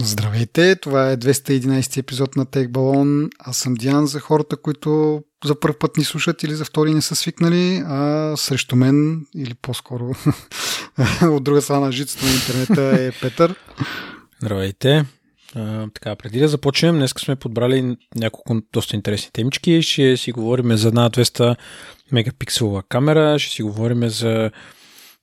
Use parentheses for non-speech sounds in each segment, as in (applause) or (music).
Здравейте, това е 211 епизод на Тек Балон. Аз съм Диан за хората, които за първ път ни слушат или за втори не са свикнали, а срещу мен, или по-скоро (laughs) от друга страна на жицата на интернета е Петър. Здравейте. А, така, преди да започнем, днес сме подбрали няколко доста интересни темички. Ще си говорим за една 200 мегапикселова камера, ще си говорим за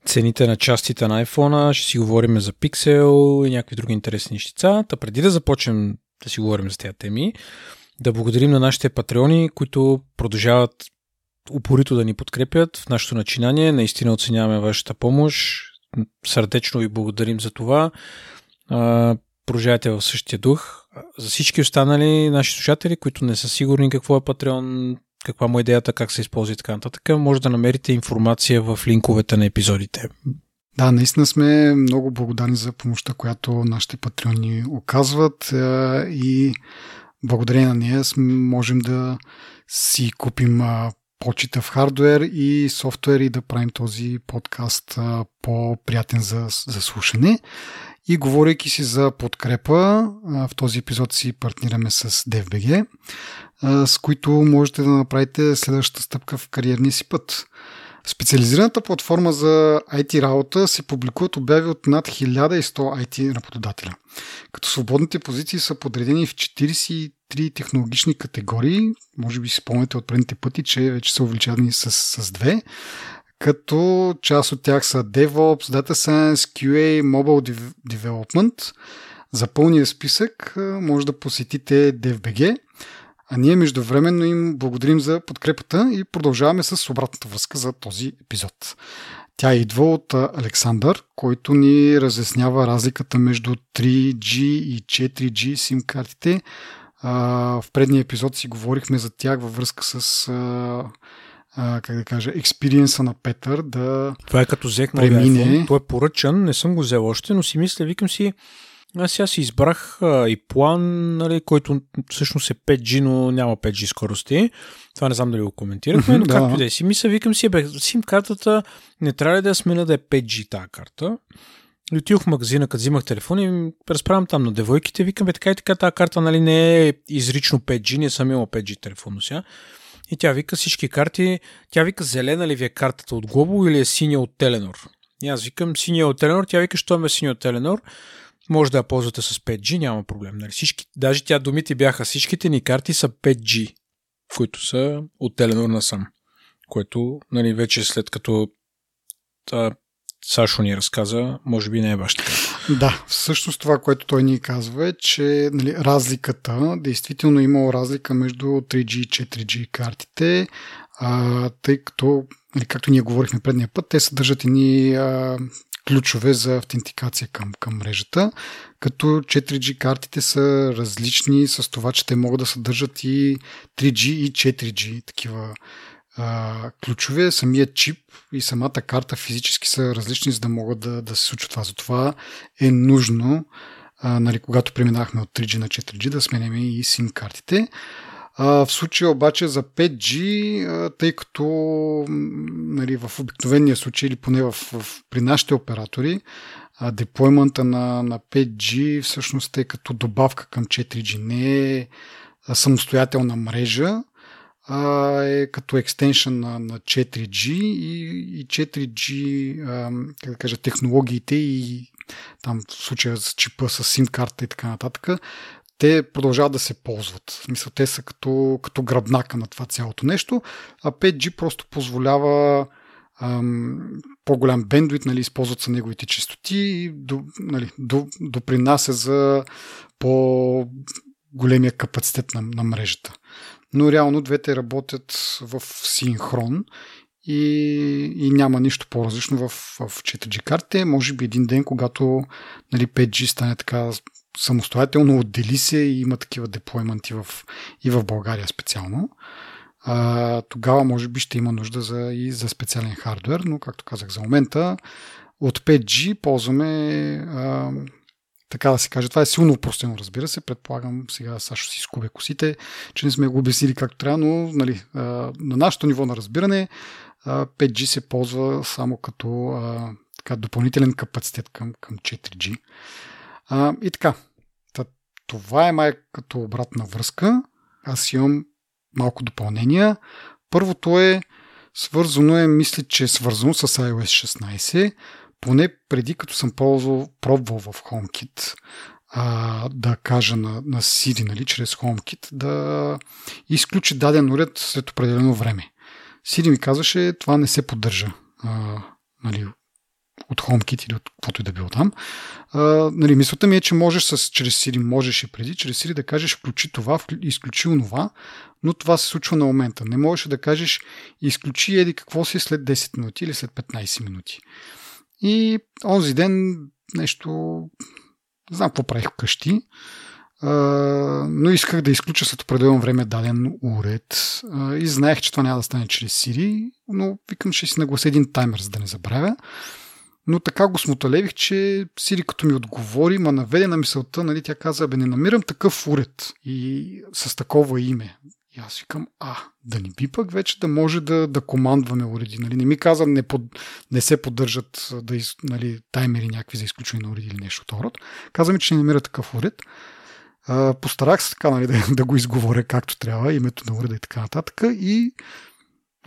цените на частите на iPhone, ще си говорим за Pixel и някакви други интересни нещица. Та преди да започнем да си говорим за тези теми, да благодарим на нашите патреони, които продължават упорито да ни подкрепят в нашето начинание. Наистина оценяваме вашата помощ. Сърдечно ви благодарим за това. Продължавайте в същия дух. За всички останали наши слушатели, които не са сигурни какво е Патреон, каква му е идеята, как се използва и така нататък, може да намерите информация в линковете на епизодите. Да, наистина сме много благодарни за помощта, която нашите патреони оказват и благодарение на нея можем да си купим почита в хардвер и софтуер и да правим този подкаст по-приятен за, за слушане. И говорейки си за подкрепа, в този епизод си партнираме с DFBG, с които можете да направите следващата стъпка в кариерния си път. Специализираната платформа за IT работа се публикуват обяви от над 1100 IT работодателя. Като свободните позиции са подредени в 43 технологични категории, може би си спомняте от предните пъти, че вече са увеличени с, с две, като част от тях са DevOps, Data Science, QA, Mobile Development. За пълния списък може да посетите DFBG, а ние междувременно им благодарим за подкрепата и продължаваме с обратната връзка за този епизод. Тя идва от Александър, който ни разяснява разликата между 3G и 4G SIM картите. В предния епизод си говорихме за тях във връзка с а, как да кажа, експириенса на Петър да Това е като взех премине. Той е поръчан, не съм го взел още, но си мисля, викам си, аз сега си избрах а, и план, нали, който всъщност е 5G, но няма 5G скорости. Това не знам дали го коментирахме, но както да е. Си мисля, викам си, бе, сим картата не трябва ли да я смена да е 5G тази карта. И отидох в магазина, като взимах телефон и разправям там на девойките, викам, бе, така и така, тази карта нали, не е изрично 5G, не съм имал 5G телефон сега. И тя вика всички карти, тя вика зелена ли ви е картата от Глобо или е синя от Теленор. И аз викам синя от Теленор, тя вика, що ме синя от Теленор, може да я ползвате с 5G, няма проблем. Нали? Всички, даже тя думите бяха, всичките ни карти са 5G, които са от Теленор насам. Което, нали, вече след като та, Сашо ни разказа, може би не е баш. Да, всъщност това, което той ни казва е, че нали, разликата, действително е имало разлика между 3G и 4G картите, а, тъй като, нали, както ние говорихме предния път, те съдържат едни а, ключове за автентикация към, към мрежата, като 4G картите са различни с това, че те могат да съдържат и 3G и 4G такива а, ключове, самият чип и самата карта физически са различни, за да могат да, да се случва това. Затова е нужно, а, нали, когато преминахме от 3G на 4G, да сменяме и SIM картите. А, в случая обаче за 5G, а, тъй като нали, в обикновения случай или поне в, в, при нашите оператори, а, деплоймента на, на 5G всъщност е като добавка към 4G. Не е самостоятелна мрежа, а, е като екстеншън на, на 4G и, и 4G, а, как да кажа, технологиите и там в случая с чипа, с SIM карта и така нататък, те продължават да се ползват. В смисъл, те са като, като гръбнака на това цялото нещо, а 5G просто позволява ам, по-голям бендвит, нали, използват са неговите частоти и до, нали, до, допринася за по-големия капацитет на, на мрежата но реално двете работят в синхрон и, и няма нищо по-различно в, в 4G картите. Може би един ден, когато нали, 5G стане така самостоятелно, отдели се и има такива деплойменти в, и в България специално. А, тогава може би ще има нужда за, и за специален хардвер, но както казах за момента, от 5G ползваме а, така да се каже. Това е силно упростено, разбира се. Предполагам, сега Сашо си скубе косите, че не сме го обяснили както трябва, но нали, на нашето ниво на разбиране 5G се ползва само като така, допълнителен капацитет към, към 4G. И така, това е май като обратна връзка. Аз имам малко допълнения. Първото е свързано е, мисля, че е свързано с iOS 16, поне преди като съм ползвал, пробвал в HomeKit а, да кажа на, на Siri, нали, чрез HomeKit, да изключи даден уред след определено време. Siri ми казваше, това не се поддържа а, нали, от HomeKit или от каквото и да било там. Нали, мисълта ми е, че можеш с, чрез Siri, можеш и преди, чрез Siri да кажеш включи това, изключи онова, но това се случва на момента. Не можеш да кажеш изключи еди какво си след 10 минути или след 15 минути. И онзи ден нещо, не знам какво правих вкъщи, но исках да изключа след определено време даден уред и знаех, че това няма да стане чрез Siri, но викам, ще си наглася един таймер, за да не забравя. Но така го смоталевих, че Сири като ми отговори, ма наведе на мисълта, нали, тя каза, бе, не намирам такъв уред и с такова име. И аз викам, а, да не би пък вече да може да, да командваме уреди. Нали? Не ми каза, не, под, не се поддържат да из, нали, таймери някакви за изключване на уреди или нещо от род. Каза ми, че не намира такъв уред. А, постарах се така нали, (laughs) да, да го изговоря както трябва, името на уреда и така нататък. И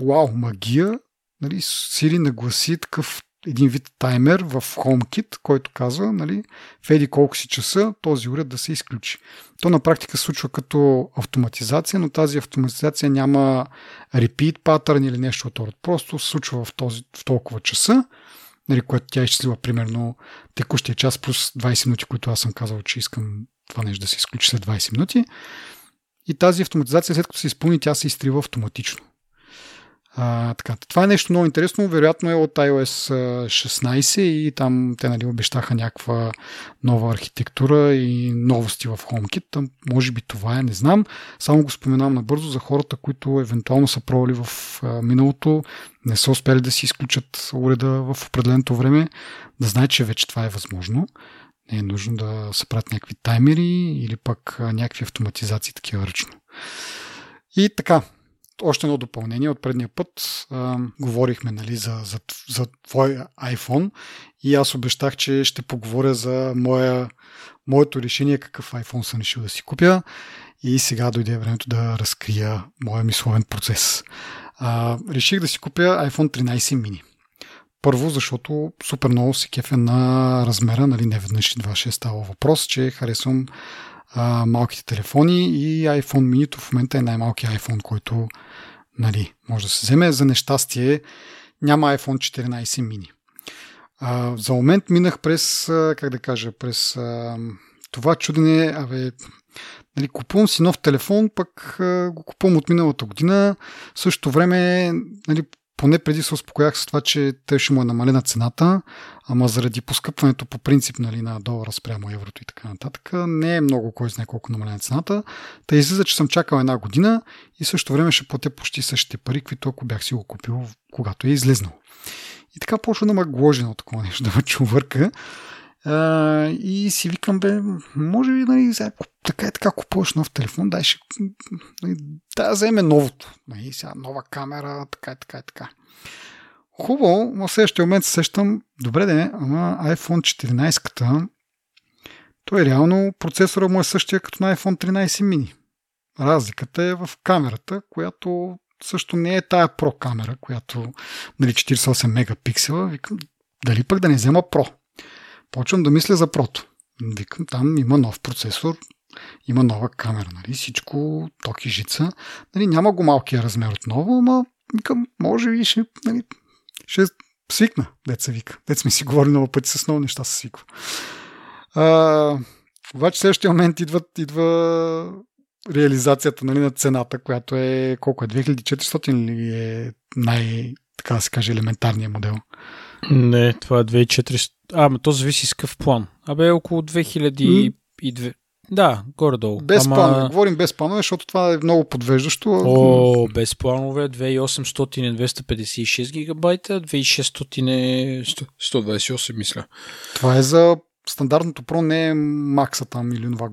вау, магия, нали, Сири нагласи такъв един вид таймер в HomeKit, който казва, нали, в еди колко си часа този уред да се изключи. То на практика случва като автоматизация, но тази автоматизация няма repeat pattern или нещо от род. Просто случва в, този, в толкова часа, нали, което тя е изчислила примерно текущия час плюс 20 минути, които аз съм казал, че искам това нещо да се изключи след 20 минути. И тази автоматизация, след като се изпълни, тя се изтрива автоматично. А, така, това е нещо много интересно. Вероятно е от iOS 16 и там те нали, обещаха някаква нова архитектура и новости в HomeKit. Там, може би това е, не знам. Само го споменавам набързо за хората, които евентуално са пробвали в миналото, не са успели да си изключат уреда в определеното време, да знаят, че вече това е възможно. Не е нужно да се правят някакви таймери или пък някакви автоматизации такива ръчно. И така, още едно допълнение. От предния път а, говорихме нали, за, за, за твой iPhone и аз обещах, че ще поговоря за моя, моето решение какъв iPhone съм решил да си купя и сега дойде времето да разкрия моя мисловен процес. А, реших да си купя iPhone 13 mini. Първо, защото супер много се кефя на размера, нали, не веднъж два ще е става въпрос, че харесвам а, малките телефони и iPhone mini в момента е най-малкият iPhone, който нали, може да се вземе. За нещастие няма iPhone 14 mini. А, за момент минах през, как да кажа, през а, това чудене, абе, нали, купувам си нов телефон, пък а, го купувам от миналата година. В същото време, нали, поне преди се успокоях с това, че те ще му е намалена цената, ама заради поскъпването по принцип нали, на долара спрямо еврото и така нататък, не е много кой знае колко намалена цената. Та излиза, че съм чакал една година и също време ще платя почти същите пари, които ако бях си го купил, когато е излезнал. И така почва да ме гложи на такова нещо, да ме чувърка. А, и си викам, бе, може би, нали, така и така купуваш нов телефон, дай ще, нали, да вземе новото. Нали, сега нова камера, така и така и така. Хубаво, в следващия момент се сещам, добре де, ама iPhone 14-ката, той реално процесора му е същия като на iPhone 13 mini. Разликата е в камерата, която също не е тая Pro камера, която нали, 48 мегапиксела. Викам, дали пък да не взема Pro? Почвам да мисля за прото. Викам, там има нов процесор, има нова камера, нали, всичко, токи жица. Нали, няма го малкия размер отново, ама викам, може би ще, нали, ще свикна, деца вика. Деца ми си говори много пъти с много неща се свиква. Обаче следващия момент идва, идва реализацията нали, на цената, която е колко е 2400 или е най, така да се каже, елементарният модел? Не, това е 2400. А, ма то зависи с какъв план. Абе, около 2002. Mm. Да, горе-долу. Без Ама... планове. Говорим без планове, защото това е много подвеждащо. О, без планове. 2800 е 256 гигабайта, 2600 е 128, мисля. Това е за стандартното Pro, не е макса там или това.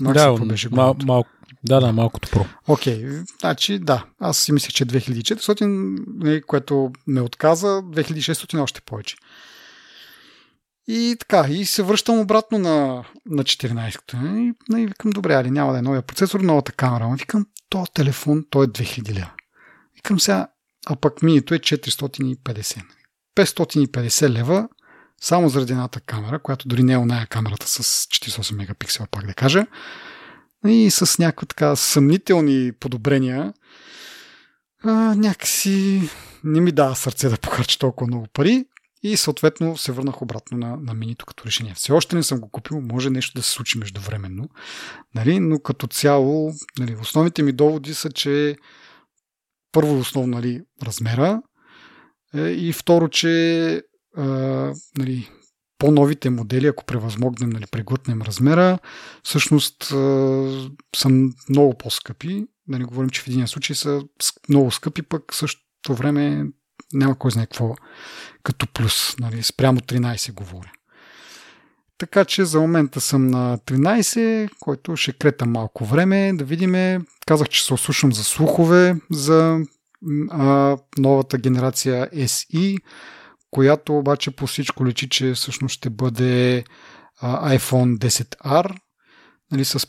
Макса да, беше мал, мал, да, да, малкото Pro. Окей, okay, значи да, аз си мислех, че 2400, нали, което ме отказа, 2600 още повече. И така, и се връщам обратно на, на 14-то. И, и викам, добре, али няма да е новия процесор, новата камера. Ама викам, то телефон, той е 2000 лева. Викам сега, а пък минито е 450. 550 лева само заради едната камера, която дори не е оная камерата с 48 мегапиксела, пак да кажа. И с някакви така съмнителни подобрения а, някакси не ми дава сърце да похарча толкова много пари и съответно се върнах обратно на, на минито като решение. Все още не съм го купил, може нещо да се случи междувременно, нали? но като цяло нали, основните ми доводи са, че първо и основно нали, размера е, и второ, че а, нали, по-новите модели, ако превъзмогнем, нали, преглътнем размера, всъщност а, са много по-скъпи. Да не говорим, че в един случай са много скъпи, пък същото време няма кой знае какво като плюс. Нали, спрямо 13 говоря. Така че за момента съм на 13, който ще крета малко време. Да видим. Казах, че се ослушам за слухове за а, новата генерация SE, която обаче по всичко лечи, че всъщност ще бъде а, iPhone 10R, нали, с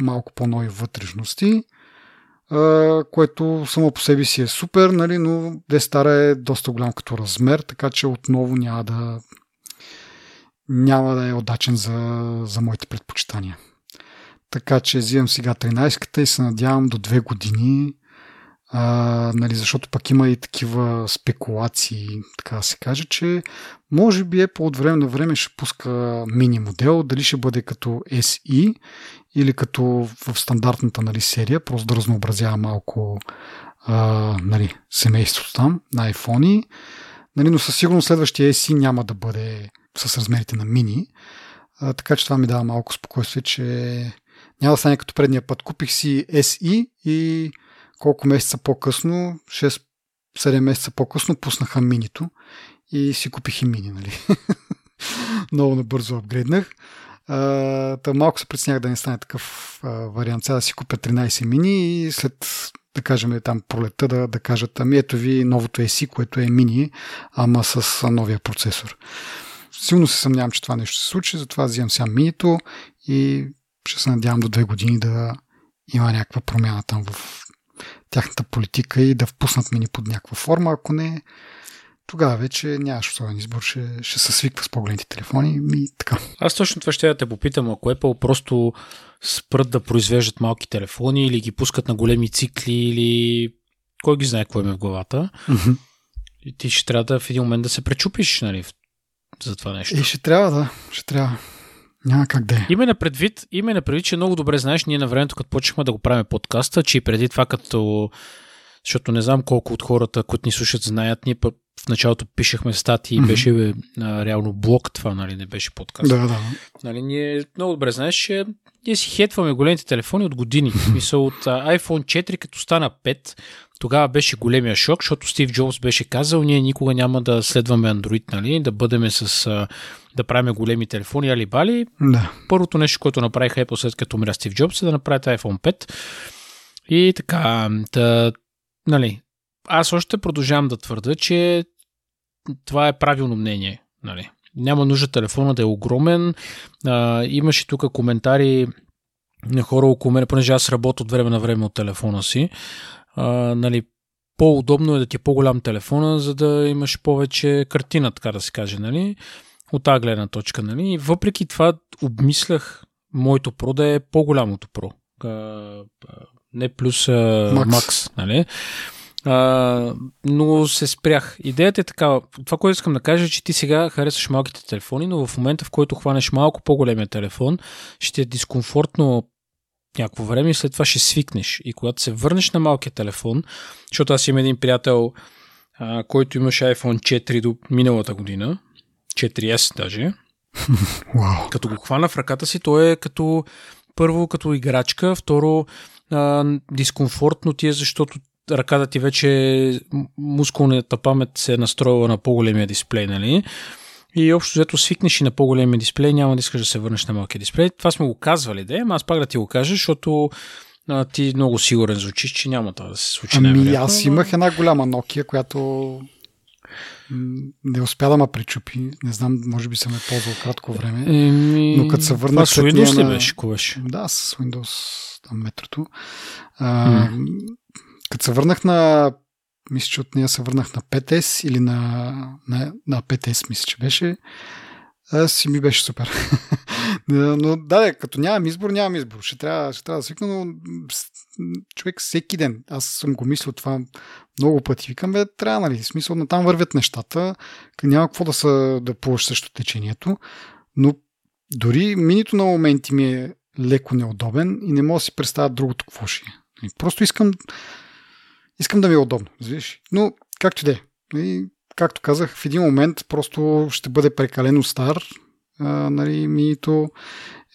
малко по-нови вътрешности, а, което само по себе си е супер, нали, но 10R е доста голям като размер, така че отново няма да няма да е удачен за, за моите предпочитания. Така че взимам сега 13-ката и се надявам до 2 години а, нали, защото пък има и такива спекулации, така се каже, че може би е по от време на време ще пуска мини модел, дали ще бъде като SE или като в стандартната нали, серия, просто да разнообразява малко а, нали, семейството там на iPhone. Нали, но със сигурност следващия SE няма да бъде с размерите на мини. А, така че това ми дава малко спокойствие, че няма да стане като предния път. Купих си SE и колко месеца по-късно, 6-7 месеца по-късно, пуснаха минито и си купих и мини, нали? (laughs) Много набързо апгрейднах. та малко се предснях да не стане такъв а, вариант. Сега да си купя 13 мини и след да кажем там пролета да, да кажат ами ето ви новото ESI, което е мини, ама с новия процесор. Силно се съмнявам, че това нещо се случи, затова взимам сега минито и ще се надявам до две години да има някаква промяна там в тяхната политика и да впуснат мини под някаква форма. Ако не, тогава вече нямаш особен избор, ще, ще се свиква с по-големите телефони и така. Аз точно това ще я те попитам, ако Apple просто спрат да произвеждат малки телефони или ги пускат на големи цикли или кой ги знае какво им е в главата. Mm-hmm. И ти ще трябва да в един момент да се пречупиш нали, за това нещо. И ще трябва да, ще трябва. Няма как да е. Има на предвид, има на предвид, че много добре знаеш, ние на времето, като почнахме да го правим подкаста, че и преди това, като защото не знам колко от хората, които ни слушат, знаят, ние в началото пишехме статии, mm-hmm. беше бе, а, реално блог това, нали, не беше подкаст. Да, да. Нали, ние много добре знаеш, че ние си хетваме големите телефони от години. Мисъл от а, iPhone 4, като стана 5, тогава беше големия шок, защото Стив Джобс беше казал, ние никога няма да следваме Android, нали, да бъдеме с а, да правим големи телефони, али бали. Да. Първото нещо, което направиха Apple след като умря Стив Джобс е да направят iPhone 5. И така, да, нали, аз още продължавам да твърда, че това е правилно мнение. Нали. Няма нужда телефона да е огромен. А, имаше тук коментари на хора около мен, понеже аз работя от време на време от телефона си. А, нали, по-удобно е да ти е по-голям телефона, за да имаш повече картина, така да се каже. Нали от тази гледна точка. Нали? И въпреки това обмислях моето Pro да е по-голямото Pro. Не плюс Max. Max нали? А, но се спрях. Идеята е така. Това, което искам да кажа, е, че ти сега харесваш малките телефони, но в момента, в който хванеш малко по-големия телефон, ще е дискомфортно някакво време и след това ще свикнеш. И когато се върнеш на малкия телефон, защото аз имам един приятел, а, който имаше iPhone 4 до миналата година, 4S даже. (laughs) Wow. Като го хвана в ръката си, той е като първо като играчка, второ а, дискомфортно ти е, защото ръката ти вече мускулната памет се е настроила на по-големия дисплей, нали? И общо взето свикнеш и на по-големия дисплей, няма да искаш да се върнеш на малкия дисплей. Това сме го казвали, да, аз пак да ти го кажа, защото а, ти много сигурен звучиш, че няма това да се случи. Ами аз имах една голяма Nokia, която не успя да ме причупи. Не знам, може би съм е ползвал кратко време. Еми... Но като се върнах с Windows ли на... беше? Куваш? Да, с Windows там метрото. А, mm. Като се върнах на мисля, че от нея се върнах на 5S или на, на, на 5S, мисля, че беше. А, си ми беше супер. (laughs) но да, като нямам избор, нямам избор. Ще трябва, ще трябва да свикна, но човек всеки ден, аз съм го мислил това много пъти. Викам, бе, трябва, нали, смисъл, на там вървят нещата, няма какво да, са, да плуваш също течението, но дори минито на моменти ми е леко неудобен и не мога да си представя другото какво ще е. Просто искам, искам да ми е удобно, виж. Но, както и е. Както казах, в един момент просто ще бъде прекалено стар, нали, минито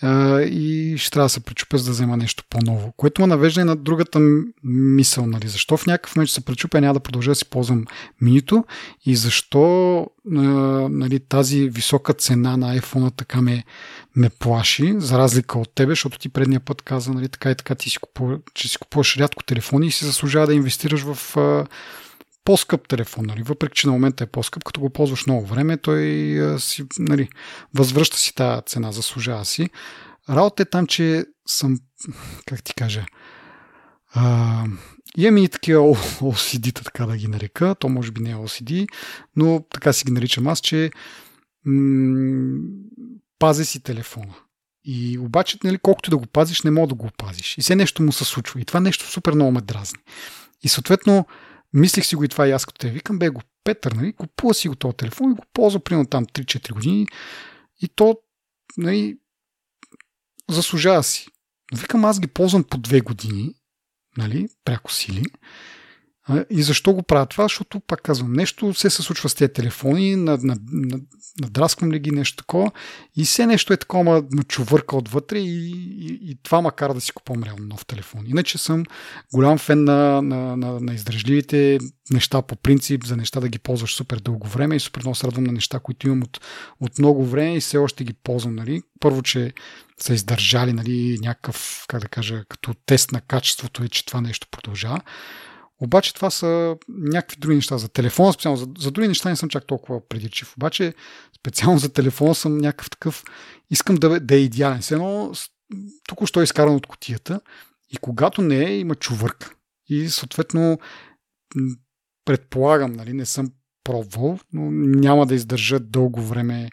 а, и ще трябва да се пречупя, за да взема нещо по-ново. Което ме навежда и на другата мисъл. Нали? Защо в някакъв момент ще се пречупя, няма да продължа да си ползвам минито и защо нали, тази висока цена на iPhone така ме, ме плаши, за разлика от тебе, защото ти предния път каза, нали, така и така, ти си купува, че си купуваш рядко телефони и си заслужава да инвестираш в по-скъп телефон, нали? въпреки че на момента е по-скъп, като го ползваш много време, той а, си, нали, възвръща си тази цена, заслужава си. Работа е там, че съм, как ти кажа, а, имам и такива OCD, така да ги нарека, то може би не е OCD, но така си ги наричам аз, че м- пази си телефона. И обаче, нали, колкото да го пазиш, не мога да го пазиш. И все нещо му се случва. И това нещо супер много ме дразни. И съответно, Мислих си го и това и аз като те викам, бе го Петър, нали, купува си го този телефон и го ползва примерно там 3-4 години и то нали, заслужава си. Викам, аз ги ползвам по 2 години, нали, пряко сили. И защо го правя това? Защото, пак казвам, нещо се се случва с тези телефони, надрасквам ли ги нещо такова и все нещо е такова ма чувърка отвътре и, и, и това макар да си купувам реално нов телефон. Иначе съм голям фен на, на, на, на издръжливите неща по принцип, за неща да ги ползваш супер дълго време и супер много радвам на неща, които имам от, от много време и все още ги ползвам. Нали? Първо, че са издържали нали, някакъв, как да кажа, като тест на качеството е, че това нещо продължава. Обаче това са някакви други неща. За телефона специално, за, за други неща не съм чак толкова предирчив. Обаче специално за телефона съм някакъв такъв, искам да, да е идеален. Все едно току-що е изкаран от котията и когато не е, има чувърка. И съответно предполагам, нали, не съм пробвал, но няма да издържа дълго време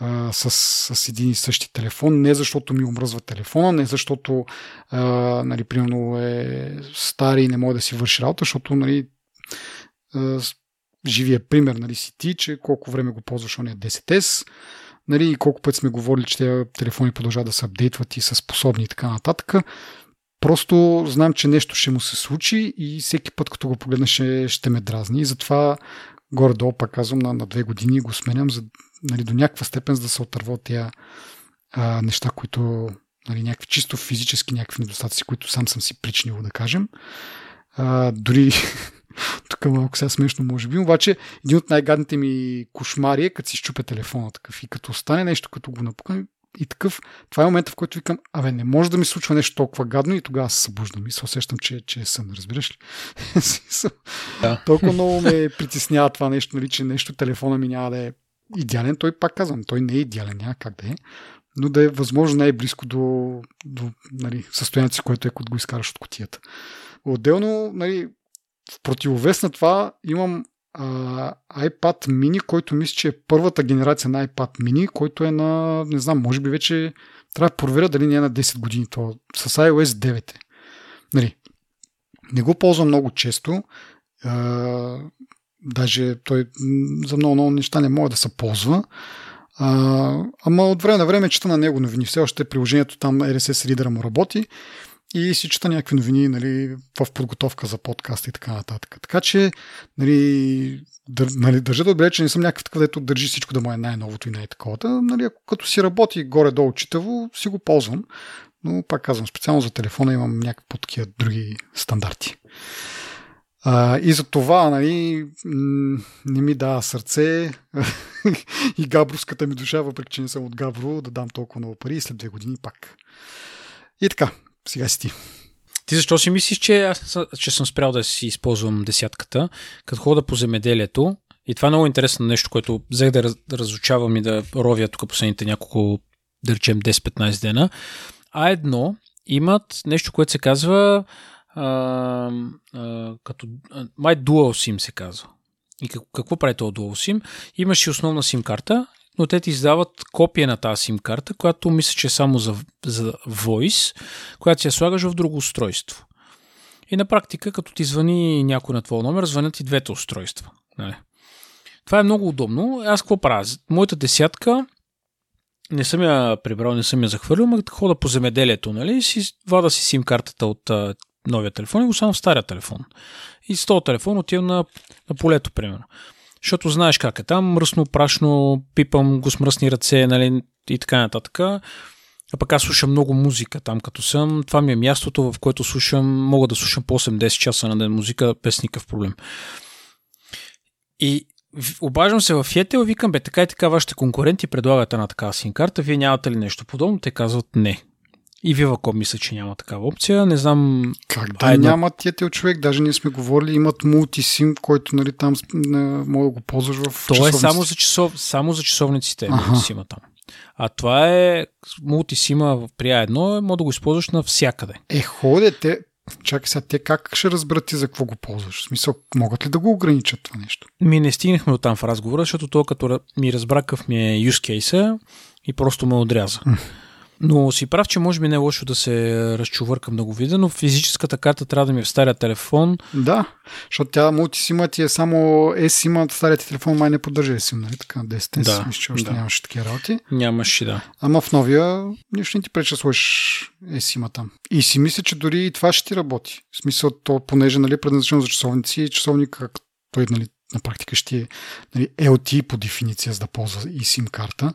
а, с, с един и същи телефон. Не защото ми омръзва телефона, не защото а, нали, примерно е стар и не може да си върши работа, защото нали, а, живия пример нали, си ти, че колко време го ползваш он е 10S, нали, и колко път сме говорили, че телефони продължават да се апдейтват и са способни и така нататък. Просто знам, че нещо ще му се случи и всеки път, като го погледна, ще, ще ме дразни. И затова горе-долу, пак казвам, на, на две години го сменям за, нали, до някаква степен, за да се отърва от тия а, неща, които нали, някакви чисто физически някакви недостатъци, които сам съм си причинил, да кажем. А, дори (laughs) тук малко сега смешно, може би, обаче един от най-гадните ми кошмари е като си щупя телефона такъв и като стане нещо, като го напукам, и такъв, това е момента, в който викам, абе, не може да ми случва нещо толкова гадно и тогава се събуждам и се усещам, че, че е сън, разбираш ли? (laughs) да. Толкова много ме притеснява това нещо, нали, че нещо телефона ми няма да е идеален. Той пак казвам, той не е идеален, няма как да е, но да е възможно най-близко до, до нали, състоянието си, което е, когато го изкараш от котията. Отделно, нали, в противовес на това имам а, iPad mini, който мисля, че е първата генерация на iPad mini, който е на, не знам, може би вече трябва да проверя дали не е на 10 години. То с iOS 9 е. Нали, не го ползвам много често. А, даже той за много, много неща не може да се ползва. А, ама от време на време чета на него новини. Все още приложението там RSS Reader му работи и си чета някакви новини нали, в подготовка за подкаст и така нататък. Така че нали, дър, нали, държа да отбележа, че не съм някакъв такъв, дето държи всичко да му е най-новото и най-таковата. Нали, ако като си работи горе-долу читаво, си го ползвам. Но пак казвам, специално за телефона имам някакви такива други стандарти. А, и за това нали, не ми дава сърце (laughs) и габровската ми душа, въпреки че не съм от Габро, да дам толкова много пари и след две години пак. И така, сега си ти. Ти защо си мислиш, че аз че съм спрял да си използвам десятката? Като хода по земеделието И това е много интересно нещо, което взех да, да разучавам и да ровя тук последните няколко, да речем 10-15 дена. А едно имат нещо, което се казва а, а, като май Dual SIM се казва. И какво, какво прави този Dual SIM? Имаш и основна SIM карта, но те ти издават копия на тази SIM карта, която мисля, че е само за, за Voice, която си я слагаш в друго устройство. И на практика, като ти звъни някой на твой номер, звънят и двете устройства. Нали? Това е много удобно. Аз какво правя? Моята десятка не съм я прибрал, не съм я захвърлил, но хода по земеделието, нали? Си, вада си сим картата от а, новия телефон и го само в стария телефон. И с този телефон отивам на, на полето, примерно. Защото знаеш как е там, мръсно, прашно, пипам го с мръсни ръце, нали, и така нататък. А пък аз слушам много музика там, като съм. Това ми е мястото, в което слушам, мога да слушам по 8-10 часа на ден музика без никакъв проблем. И обаждам се в Yetel, викам, бе, така и така вашите конкуренти предлагат една такава син карта, вие нямате ли нещо подобно? Те казват не. И Viva.com мисля, че няма такава опция. Не знам. Как да Айде. нямат Yetel човек? Даже ние сме говорили, имат мултисим, който нали, там мога да го ползваш в. То е само за, часов, само за часовниците. Ага. Сима там. А това е мултисима при А1, може да го използваш навсякъде. Е, ходе, те, Чакай сега, те как ще разберат ти за какво го ползваш? В смисъл, могат ли да го ограничат това нещо? Ми не стигнахме до там в разговора, защото то като ми разбра какъв ми е use case и просто ме отряза. Но си прав, че може би не е лошо да се разчувъркам да го видя, но физическата карта трябва да ми е в стария телефон. Да, защото тя мултисима ти е само eSIM, старият ти телефон май не поддържа eSIM, нали така? 10 да, мисля, че още да. нямаше такива работи. Нямаше, да. Ама в новия нищо не ти преча сложиш eSIM там. И си мисля, че дори и това ще ти работи. В смисъл, то, понеже нали, предназначено за часовници, часовник, как той нали, на практика ще е нали, LT по дефиниция, за да ползва eSIM карта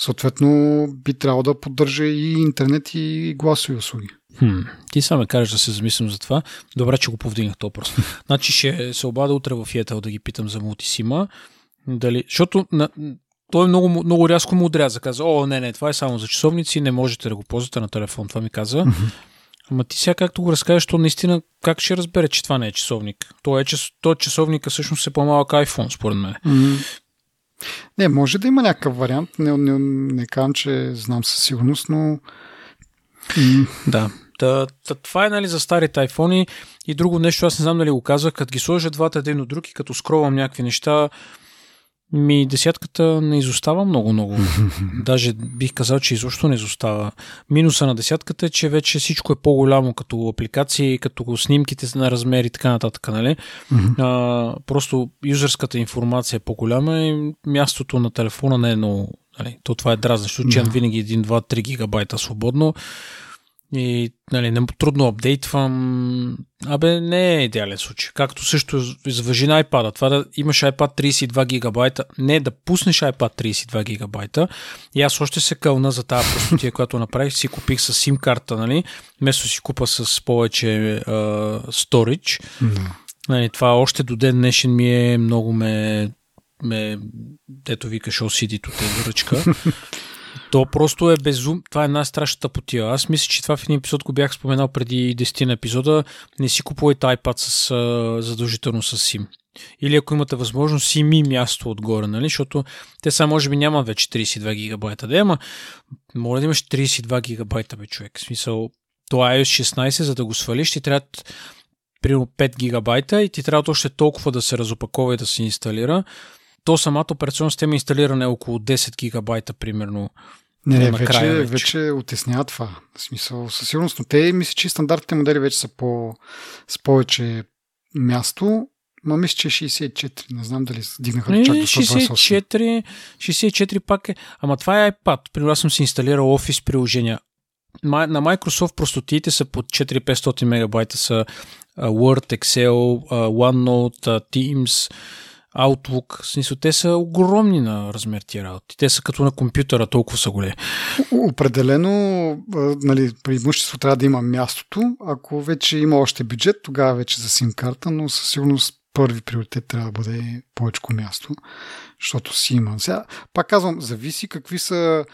съответно би трябвало да поддържа и интернет и гласови услуги. Хм, ти само кажеш да се замислям за това. Добре, че го повдигнах то просто. (laughs) значи ще се обада утре в Yetel да ги питам за мултисима. Дали, защото на, той много, много рязко му отряза. Каза, о, не, не, това е само за часовници, не можете да го ползвате на телефон. Това ми каза. (laughs) Ама ти сега както го разкажеш, то наистина как ще разбере, че това не е часовник? То е, то часовника всъщност е по-малък iPhone, според мен. Mm-hmm. Не, може да има някакъв вариант. Не, не, не казвам, че знам със сигурност, но... Да. Та, та, това е нали, за старите айфони и друго нещо, аз не знам дали го казах, като ги сложа двата един от друг и като скровам някакви неща, ми десятката не изостава много-много. (laughs) Даже бих казал, че изобщо не изостава. Минуса на десятката е, че вече всичко е по-голямо, като апликации, като снимките на размери и така нататък. Нали? а, просто юзерската информация е по-голяма и мястото на телефона не е много. Нали? То това е дразнещо, че винаги 1, 2, 3 гигабайта свободно и нали, не, трудно апдейтвам. Абе, не е идеален случай. Както също извъжи на iPad. Това да имаш iPad 32 гигабайта, не да пуснеш iPad 32 гигабайта. И аз още се кълна за тази простотия, която направих. Си купих с SIM карта, нали? Вместо си купа с повече uh, storage. Mm. Нали, това още до ден днешен ми е много ме ме, дето викаш OCD-то те ръчка. (laughs) То просто е безум. Това е една страшна тъпотия. Аз мисля, че това в един епизод го бях споменал преди 10 на епизода. Не си купувайте iPad с, а, задължително с SIM. Или ако имате възможност, си ми място отгоре, нали? Защото те са може би няма вече 32 гигабайта. Да, ама може да имаш 32 гигабайта, бе, човек. В смисъл, това е 16, за да го свалиш, ти трябва примерно 5 гигабайта и ти трябва още толкова да се разопакова и да се инсталира. То самата операционна система инсталиране е около 10 гигабайта, примерно. Не, не, вече, вече. вече отеснява това. В смисъл, със сигурност, но те мисля, че стандартните модели вече са по, с повече място. Ма мисля, че 64. Не знам дали дигнаха до чак до 128. 64, 64 пак е. Ама това е iPad. При аз съм си инсталирал Office приложения. На Microsoft простотиите са под 4-500 мегабайта са Word, Excel, OneNote, Teams, Outlook. В смисъл, те са огромни на размер тия работи. Те са като на компютъра, толкова са големи. Определено, нали, преимущество трябва да има мястото. Ако вече има още бюджет, тогава вече за сим карта, но със сигурност първи приоритет трябва да бъде повече място, защото си има. Сега, пак казвам, зависи какви са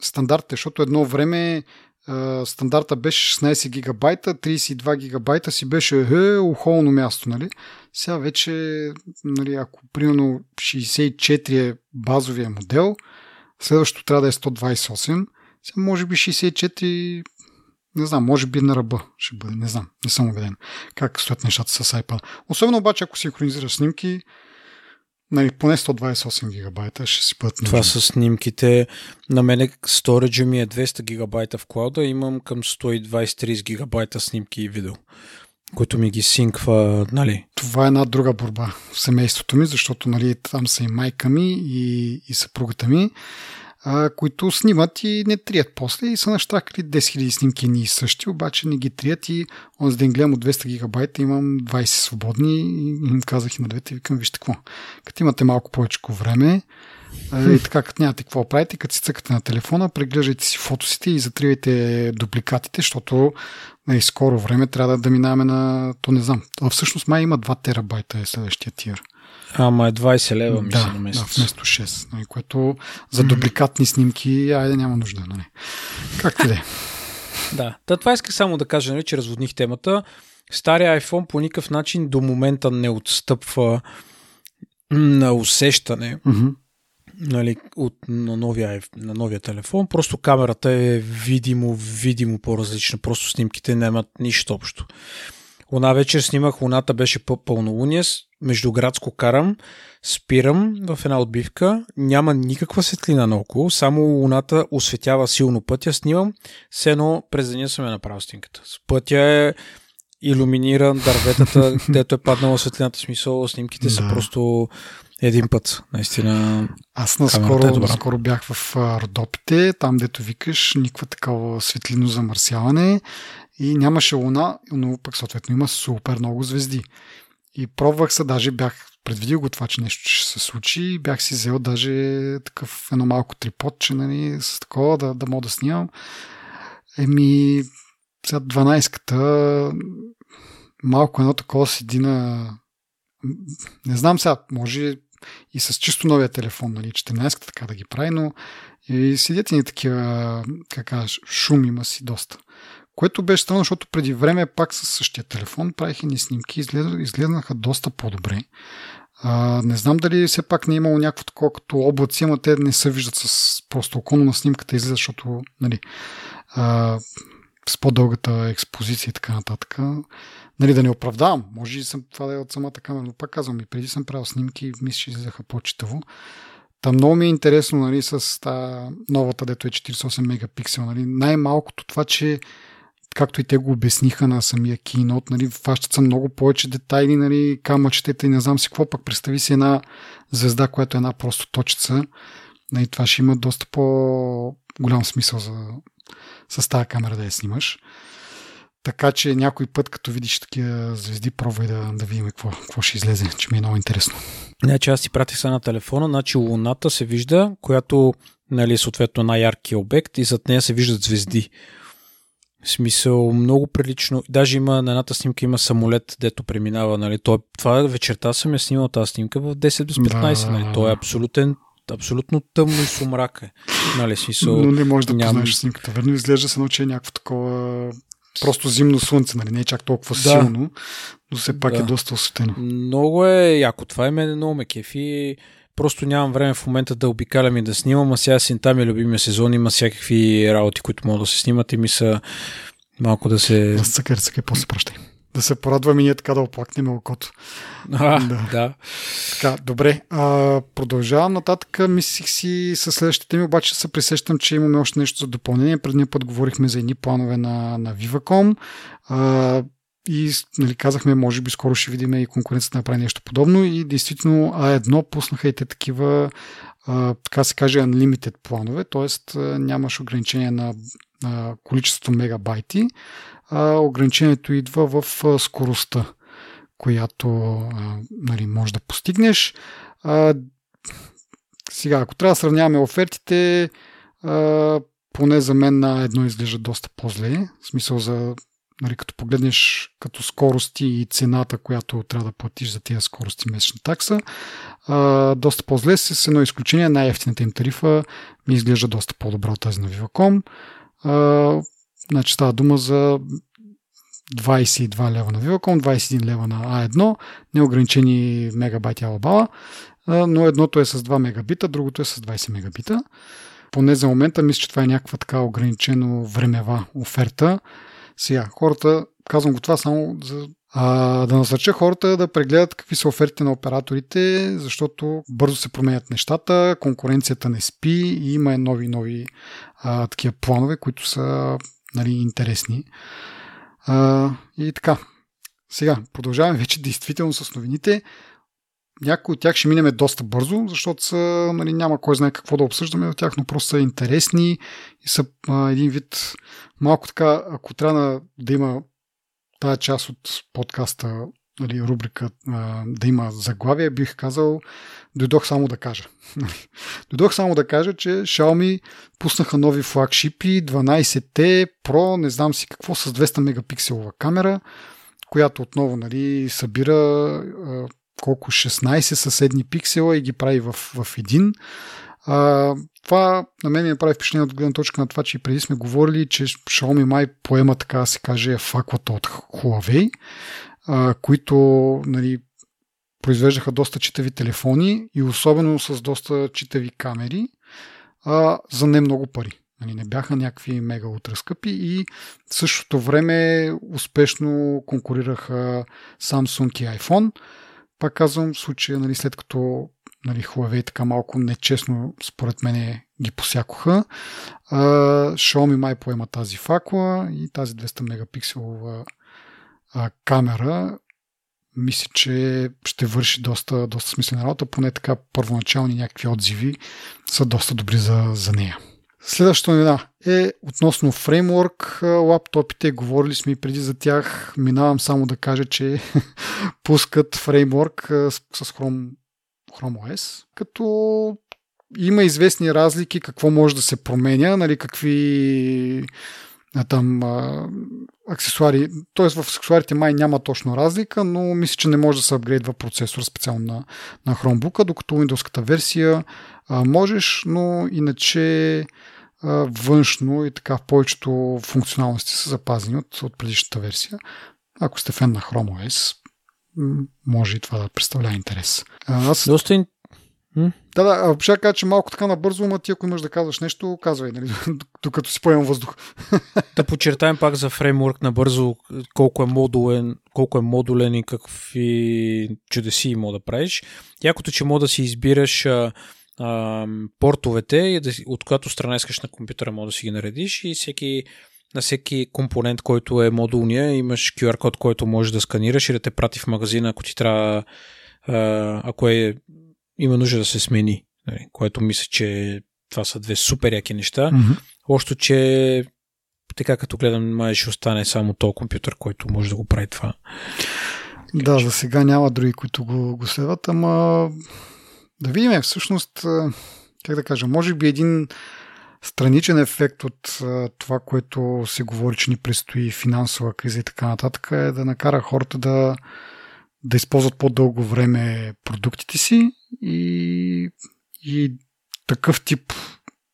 стандартите, защото едно време стандарта беше 16 гигабайта, 32 гигабайта си беше е, ухолно място, нали? Сега вече, нали, ако примерно 64 е базовия модел, следващото трябва да е 128, сега може би 64 не знам, може би на ръба ще бъде, не знам, не съм убеден как стоят нещата с iPad. Особено обаче, ако синхронизираш снимки, нали, поне 128 гигабайта ще си бъдат Това са снимките. На мене сториджа ми е 200 гигабайта в клауда, имам към 120-30 гигабайта снимки и видео които ми ги синква, нали? Това е една друга борба в семейството ми, защото нали, там са и майка ми и, и съпругата ми а, които снимат и не трият. После и са наштракали 10 000 снимки ни и същи, обаче не ги трият и онзи ден гледам от 200 гигабайта, имам 20 свободни и им казах и на двете, викам, вижте какво, като имате малко повече време, и така, като нямате какво правите, като си цъкате на телефона, преглеждайте си фотосите и затривайте дупликатите, защото нали, скоро време трябва да минаваме на, то не знам, а всъщност май има 2 терабайта е следващия тир. Ама е 20 лева, мисля, да, на месец. Да, вместо 6, нали, което за дубликатни снимки, айде няма нужда. Нали. Как да е? (laughs) Да, да, това исках само да кажа, нали, че разводних темата. Стария iPhone по никакъв начин до момента не отстъпва на усещане mm-hmm. нали, от, на, новия, на новия телефон. Просто камерата е видимо, видимо по-различна. Просто снимките нямат нищо общо. Она вечер снимах, луната беше по-пълнолуние, междуградско карам, спирам в една отбивка, няма никаква светлина наоколо, само луната осветява силно пътя, снимам, все едно през деня съм я направил снимката. Пътя е иллюминиран, дърветата, (laughs) където е паднала светлината, смисъл, снимките да. са просто един път, наистина. Аз наскоро, е наскоро бях в Родопите, там дето викаш, никаква такава светлино замърсяване и нямаше луна, но пък съответно има супер много звезди. И пробвах се, даже бях предвидил го това, че нещо ще се случи. Бях си взел даже такъв едно малко триподче, нали, с такова, да, да мога да снимам. Еми, сега 12-ката малко едно такова седи на... Не знам сега, може и с чисто новия телефон, нали, 14-ката така да ги прави, но и седят и ни такива, как кажеш, шум има си доста. Което беше странно, защото преди време пак със същия телефон правих ни снимки и изгледаха доста по-добре. А, не знам дали все пак не е имало някакво такова като облаци, ама те не се виждат с просто околно на снимката излиза, защото нали, а, с по-дългата експозиция и така нататък. Нали, да не оправдавам. Може и съм, това да е от самата камера, но пак казвам и преди съм правил снимки мисля, че излизаха по-читаво. Та много ми е интересно нали, с та новата, дето е 48 мегапиксел. Нали. Най-малкото това, че както и те го обясниха на самия кинот, нали, фащат са много повече детайли, нали, камъчетата и не знам си какво, пък представи си една звезда, която е една просто точица. Нали, това ще има доста по-голям смисъл за, с тази камера да я снимаш. Така че някой път, като видиш такива звезди, пробвай да, да видим какво, какво ще излезе, че ми е много интересно. Не, че аз си пратих сега на телефона, значи Луната се вижда, която нали, съответно най-яркият обект и зад нея се виждат звезди. В смисъл, много прилично. Даже има на едната снимка има самолет, дето преминава. Нали? Той, това вечерта съм я снимал тази снимка в 10 без 15. Да, нали? Той е абсолютен абсолютно тъмно и сумрак е. Нали, смисъл, Но не можеш да ням... познаеш снимката. Верно изглежда се че е някакво такова просто зимно слънце, нали? не е чак толкова да. силно, но все пак е да. е доста осветено. Много е яко. Това е мене много ме кефи. Просто нямам време в момента да обикалям и да снимам, а сега синта ми е любимия сезон, има всякакви работи, които могат да се снимат и ми са малко да се... Да, цъкай, цъкай, после пращай. Да се порадваме ние така да оплакнем окото. А, да. да. Така, добре. А, продължавам нататък. Мислих си със следващите ми, обаче се присещам, че имаме още нещо за допълнение. Предния път говорихме за едни планове на, на Viva.com. А, и нали, казахме, може би скоро ще видим и конкуренцията направи нещо подобно и действително А1 пуснаха и те такива, а, така се каже, unlimited планове, т.е. нямаш ограничение на, на количеството мегабайти, а ограничението идва в скоростта, която а, нали, може да постигнеш. А, сега, ако трябва да сравняваме офертите, а, поне за мен на едно изглежда доста по-зле, в смисъл за нали, като погледнеш като скорости и цената, която трябва да платиш за тези скорости месечна такса, а, доста по-зле с едно изключение. Най-ефтината им тарифа ми изглежда доста по-добра от тази на Viva.com. А, Значи става дума за 22 лева на Viva.com, 21 лева на A1, неограничени мегабайти алабала, но едното е с 2 мегабита, другото е с 20 мегабита. Поне за момента мисля, че това е някаква така ограничено времева оферта. Сега, хората, казвам го това само за а, да насърча хората да прегледат какви са офертите на операторите, защото бързо се променят нещата, конкуренцията не спи и има нови нови а, такива планове, които са нали, интересни. А, и така. Сега, продължаваме вече действително с новините. Някои от тях ще минеме доста бързо, защото са, нали, няма кой знае какво да обсъждаме от тях, но просто са интересни и са а, един вид малко така, ако трябва да има тая част от подкаста, нали, рубрика а, да има заглавие, бих казал, дойдох само да кажа. (laughs) дойдох само да кажа, че Xiaomi пуснаха нови флагшипи 12T Pro, не знам си какво, с 200 мегапикселова камера, която отново нали, събира а, колко 16 съседни пиксела и ги прави в, в един. А, това на мен ми прави впечатление от гледна точка на това, че и преди сме говорили, че Xiaomi май поема, така да се каже, факлата от Huawei, а, които нали, произвеждаха доста читави телефони и особено с доста читави камери а, за не много пари. Нали, не бяха някакви мега утраскъпи и в същото време успешно конкурираха Samsung и iPhone. Пак казвам, в случая, нали, след като нали, Huawei така малко нечестно, според мен, ги посякоха. А, Xiaomi май поема тази факла и тази 200 мегапикселова а, камера мисля, че ще върши доста, доста смислена работа, поне така първоначални някакви отзиви са доста добри за, за нея. Следващата новина е относно фреймворк. Лаптопите, говорили сме и преди за тях. Минавам само да кажа, че (laughs) пускат фреймворк с, Chrome Chrome OS, като има известни разлики какво може да се променя, нали, какви а, там а, аксесуари, т.е. в аксесуарите май няма точно разлика, но мисля, че не може да се апгрейдва процесор специално на, на Chromebook, докато Windows версия а, можеш, но иначе външно и така повечето функционалности са запазени от, от предишната версия. Ако сте фен на Chrome OS, може и това да представлява интерес. Аз... Доста Да, да, ще кажа, че малко така набързо, ама ти ако имаш да казваш нещо, казвай, нали, (laughs) докато си поемам въздух. (laughs) да подчертаем пак за фреймворк набързо, колко е модулен, колко е модулен и какви чудеси има да правиш. Якото, че мога да си избираш а, а, портовете и да, от която страна искаш на компютъра, мога да си ги наредиш и всеки на всеки компонент, който е модулния, имаш QR код, който можеш да сканираш и да те прати в магазина, ако ти трябва, ако е, има нужда да се смени. Нали, което мисля, че това са две супер яки неща. Mm-hmm. Още, че така като гледам, май ще остане само то компютър, който може да го прави това. Да, за сега няма други, които го, го следват, ама да видим всъщност, как да кажа, може би един страничен ефект от това, което се говори, че ни предстои финансова криза и така нататък, е да накара хората да, да използват по-дълго време продуктите си и, и такъв тип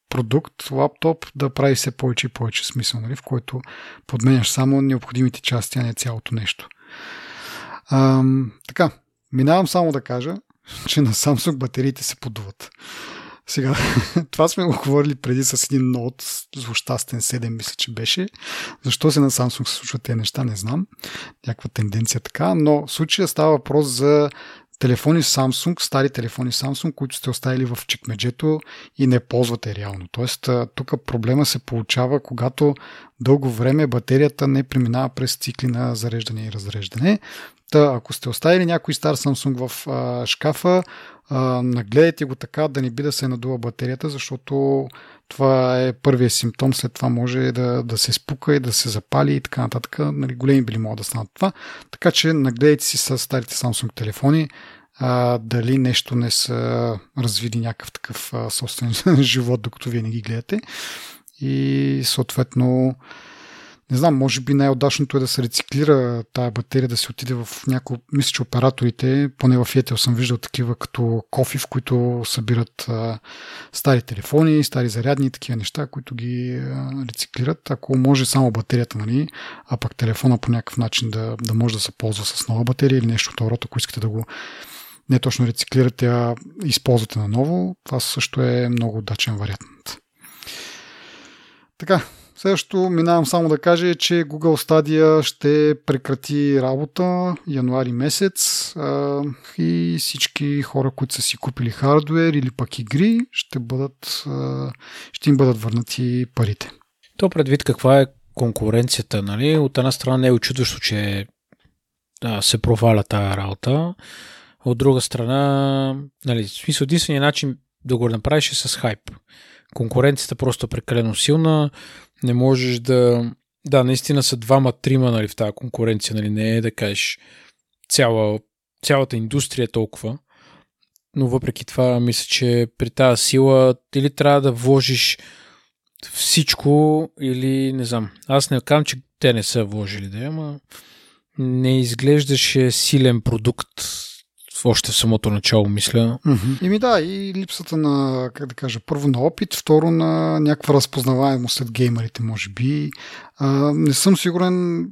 продукт, лаптоп, да прави все повече и повече смисъл, нали? в който подменяш само необходимите части, а не цялото нещо. А, така, минавам само да кажа, че на Samsung батериите се подуват. Сега, (laughs) това сме го говорили преди с един ноут, злощастен 7, мисля, че беше. Защо се на Samsung се случват тези неща, не знам. Някаква тенденция така, но в случая става въпрос за телефони Samsung, стари телефони Samsung, които сте оставили в чекмеджето и не ползвате реално. Тоест, тук проблема се получава, когато дълго време батерията не преминава през цикли на зареждане и разреждане. Та, ако сте оставили някой стар Samsung в а, шкафа, а, нагледайте го така да не би да се надува батерията, защото това е първият симптом, след това може да, да се спука и да се запали и така нататък. Нали, големи били могат да станат това. Така че нагледайте си с старите Samsung телефони а, дали нещо не са развили някакъв такъв а, собствен (laughs) живот, докато вие не ги гледате. И съответно не знам, може би най-удачното е да се рециклира тая батерия, да се отиде в някои, мисля, че операторите, поне в Етел съм виждал такива като кофи, в които събират а, стари телефони, стари зарядни такива неща, които ги а, рециклират. Ако може само батерията, нали, а пък телефона по някакъв начин да, да може да се ползва с нова батерия или нещо второ, ако искате да го не точно рециклирате, а използвате наново, това също е много удачен вариант. Така, Следващото минавам само да кажа, че Google Stadia ще прекрати работа януари месец и всички хора, които са си купили хардвер или пък игри, ще, бъдат, ще им бъдат върнати парите. То предвид каква е конкуренцията, нали? От една страна не е очудващо, че да, се проваля тази работа. От друга страна, нали, смисъл, единственият начин да го направиш е с хайп. Конкуренцията просто е прекалено силна не можеш да... Да, наистина са двама-трима нали, в тази конкуренция, нали, не е да кажеш цяла, цялата индустрия е толкова. Но въпреки това, мисля, че при тази сила или трябва да вложиш всичко, или не знам. Аз не казвам, че те не са вложили да, ама не изглеждаше силен продукт още в самото начало, мисля. Mm-hmm. Ими да, и липсата на, как да кажа, първо на опит, второ на някаква разпознаваемост след геймерите, може би. А, не съм сигурен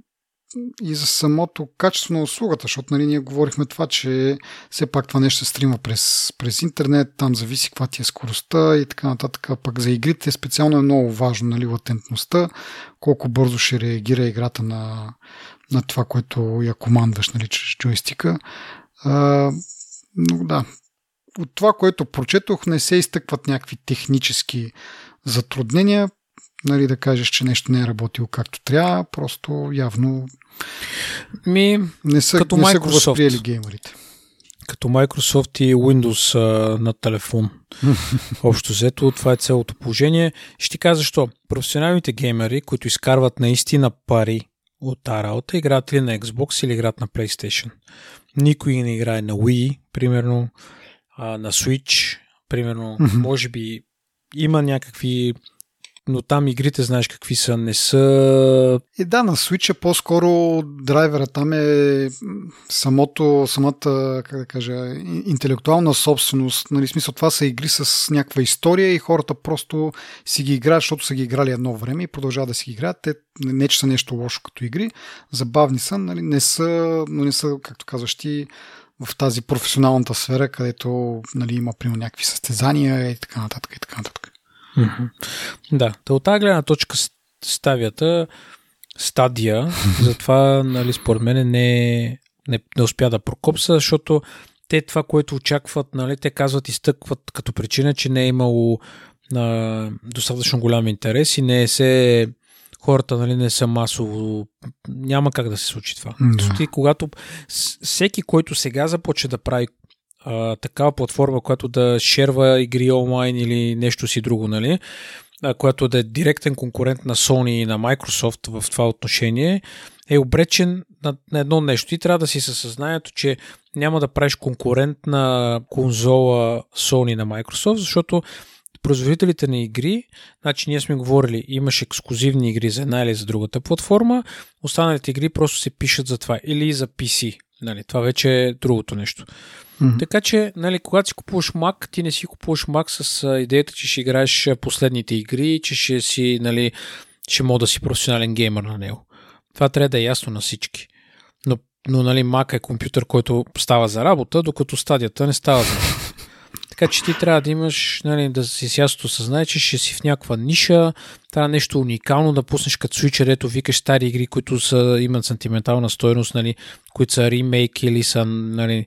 и за самото качество на услугата, защото нали, ние говорихме това, че все пак това нещо се стрима през, през интернет, там зависи каква ти е скоростта и така нататък. Пък за игрите специално е много важно нали, латентността, колко бързо ще реагира играта на, на това, което я командваш нали, чрез джойстика. А, но да, от това, което прочетох, не се изтъкват някакви технически затруднения. Нали, да кажеш, че нещо не е работило както трябва, просто явно Ми, не са, като не са го възприели геймерите. Като Microsoft и Windows а, на телефон. (laughs) Общо взето, това е цялото положение. Ще ти кажа защо. Професионалните геймери, които изкарват наистина пари от тази работа, играят ли на Xbox или играят на PlayStation. Никой не играе на Wii, примерно, а, на Switch, примерно, mm-hmm. може би има някакви но там игрите, знаеш какви са, не са... И да, на Switch по-скоро драйвера там е самото, самата, как да кажа, интелектуална собственост. Нали, смисъл, това са игри с някаква история и хората просто си ги играят, защото са ги играли едно време и продължават да си ги играят. Те не, че са нещо лошо като игри, забавни са, нали, не са, но не са, както казваш ти, в тази професионалната сфера, където нали, има примерно някакви състезания и така нататък и така нататък. Mm-hmm. Да, от тази гледна точка ставията стадия, (laughs) затова, нали, според мен не, не, не успя да прокопса, защото те това, което очакват, нали, те казват, изтъкват като причина, че не е имало а, достатъчно голям интерес и не е се хората нали, не са масово. Няма как да се случи това. Да. Ти, когато всеки, който сега започне да прави а, такава платформа, която да шерва игри онлайн или нещо си друго, нали? А, която да е директен конкурент на Sony и на Microsoft в това отношение, е обречен на, на едно нещо. И трябва да си със съзнанието, че няма да правиш конкурент на конзола Sony на Microsoft, защото производителите на игри, значи ние сме говорили, имаш ексклюзивни игри за една или за другата платформа, останалите игри просто се пишат за това или за PC. Нали, това вече е другото нещо. Mm-hmm. Така че, нали, когато си купуваш Mac, ти не си купуваш Mac с идеята, че ще играеш последните игри, че ще си, нали, ще мога да си професионален геймер на него. Това трябва да е ясно на всички. Но, но нали, Mac е компютър, който става за работа, докато стадията не става за работа. Така че ти трябва да имаш, нали, да си с ясното съзнание, че ще си в някаква ниша, трябва нещо уникално да пуснеш като свичер, ето викаш стари игри, които са, имат сантиментална стойност, нали, които са ремейк или са нали,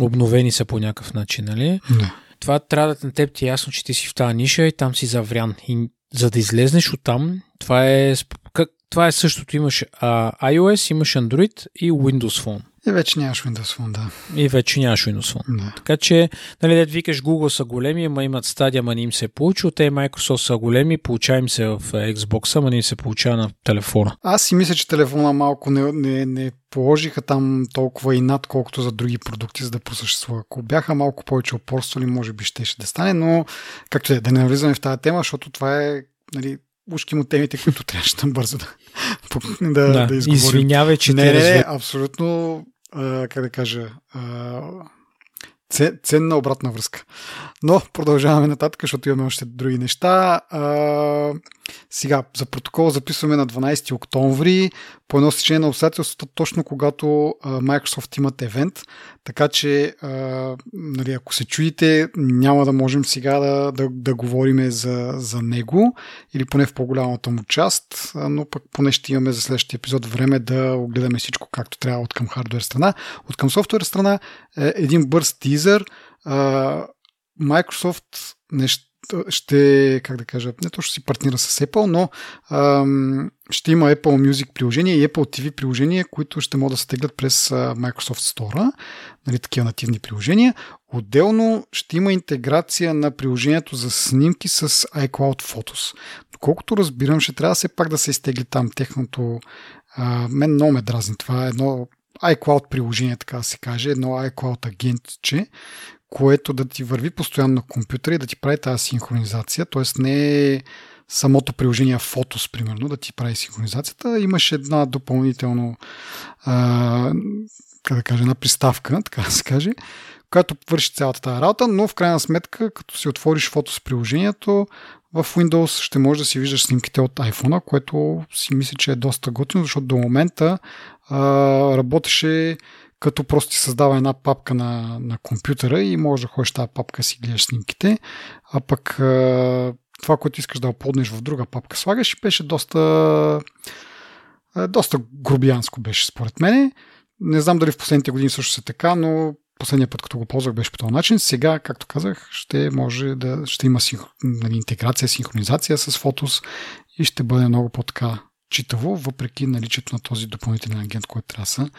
обновени са по някакъв начин. Нали? Да. Това трябва да на теб ти е ясно, че ти си в тази ниша и там си заврян. И за да излезнеш от там, това е, това е същото. Имаш а, iOS, имаш Android и Windows Phone. И вече нямаш Windows Phone, да. И вече нямаш Windows Phone. Да. Така че, нали, да викаш Google са големи, ама имат стадия, ама не им се е получил. Те Microsoft са големи, получаем се в Xbox, ама не им се получава на телефона. Аз си мисля, че телефона малко не, не, не положиха там толкова и над, колкото за други продукти, за да просъществува. Ако бяха малко повече опорствали, може би ще, ще да стане, но както е, да не навлизаме в тази тема, защото това е нали, ушки му темите, които трябваше да бързо да, (laughs) да, да, да изговорим. Извинявай, че не, не, не, абсолютно, а, как да кажа, а, ценна обратна връзка. Но продължаваме нататък, защото имаме още други неща. А, сега, за протокол записваме на 12 октомври по едно стечение на обстоятелствата, точно когато а, Microsoft имат евент. Така че, а, нали, ако се чуете, няма да можем сега да, да, да говорим за, за него или поне в по-голямата му част, но пък поне ще имаме за следващия епизод време да огледаме всичко както трябва от към хардвер страна. От към софтуер страна е един бърз тизър. А, Microsoft нещо ще, как да кажа, не точно си партнира с Apple, но ам, ще има Apple Music приложение и Apple TV приложение, които ще могат да се теглят през Microsoft Store, нали, такива нативни приложения. Отделно ще има интеграция на приложението за снимки с iCloud Photos. Доколкото разбирам, ще трябва все пак да се изтегли там техното... А, мен много ме дразни. Това е едно iCloud приложение, така да се каже, едно iCloud агентче, което да ти върви постоянно на компютъра и да ти прави тази синхронизация, т.е. не е самото приложение Photos, примерно, да ти прави синхронизацията. Имаш една допълнително а, да кажа, една приставка, така да се каже, която върши цялата тази работа, но в крайна сметка, като си отвориш фото с приложението, в Windows ще можеш да си виждаш снимките от iPhone, което си мисля, че е доста готино, защото до момента работеше като просто ти създава една папка на, на компютъра и можеш да ходиш тази папка си гледаш снимките, а пък това, което искаш да оподнеш в друга папка слагаш беше доста доста грубиянско беше според мене. Не знам дали в последните години също се така, но последния път, като го ползвах, беше по този начин. Сега, както казах, ще може да ще има синх... нали, интеграция, синхронизация с Photos и ще бъде много по-така читаво, въпреки наличието на този допълнителен агент, който трябва да се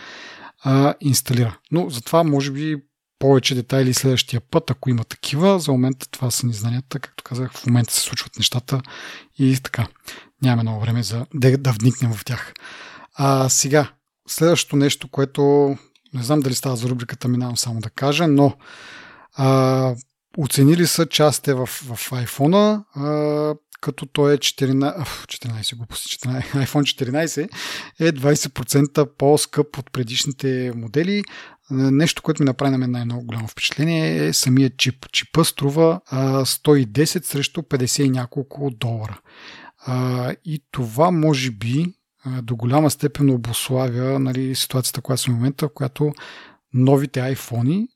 инсталира. Но затова може би повече детайли следващия път, ако има такива. За момента това са ни знанията. Както казах, в момента се случват нещата и така. Нямаме много време за да, да вникнем в тях. А сега, следващото нещо, което не знам дали става за рубриката, минавам само да кажа, но а, оценили са частите в, в iPhone, като той е 14, 14 глупости, 14, (laughs) iPhone 14 е 20% по-скъп от предишните модели. Нещо, което ми направи на мен най-много голямо впечатление е самия чип. Чипа струва 110 срещу 50 и няколко долара. И това може би до голяма степен обославя нали, ситуацията, която сме в момента, в която новите iPhone,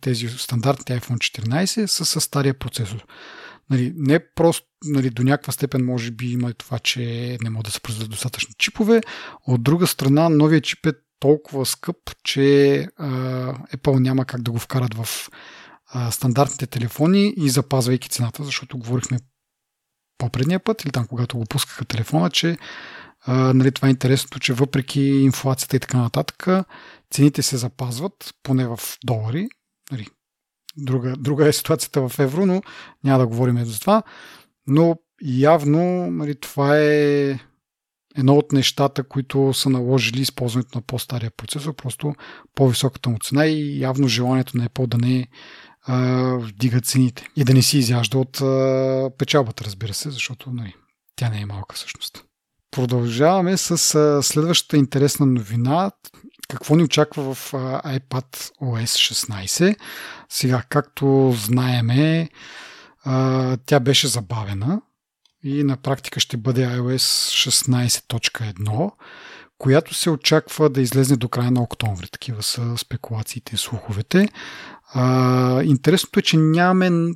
тези стандартните iPhone 14 са с стария процесор. Нали, не просто нали, до някаква степен може би има и това, че не могат да се произведат достатъчно чипове. От друга страна, новия чип е толкова скъп, че а, Apple няма как да го вкарат в а, стандартните телефони и запазвайки цената, защото говорихме по-предния път или там, когато го пускаха телефона, че а, нали, това е интересното, че въпреки инфлацията и така нататък, цените се запазват, поне в долари. Нали, друга, друга е ситуацията в евро, но няма да говорим за това. Но явно нали, това е едно от нещата, които са наложили използването на по-стария процесор, просто по-високата му цена и явно желанието на Apple да не а, вдига цените и да не си изяжда от а, печалбата, разбира се, защото нали, тя не е малка всъщност. Продължаваме с а, следващата интересна новина. Какво ни очаква в iPad OS 16? Сега, както знаеме, тя беше забавена и на практика ще бъде iOS 16.1, която се очаква да излезне до края на октомври. Такива са спекулациите и слуховете. Интересното е, че нямаме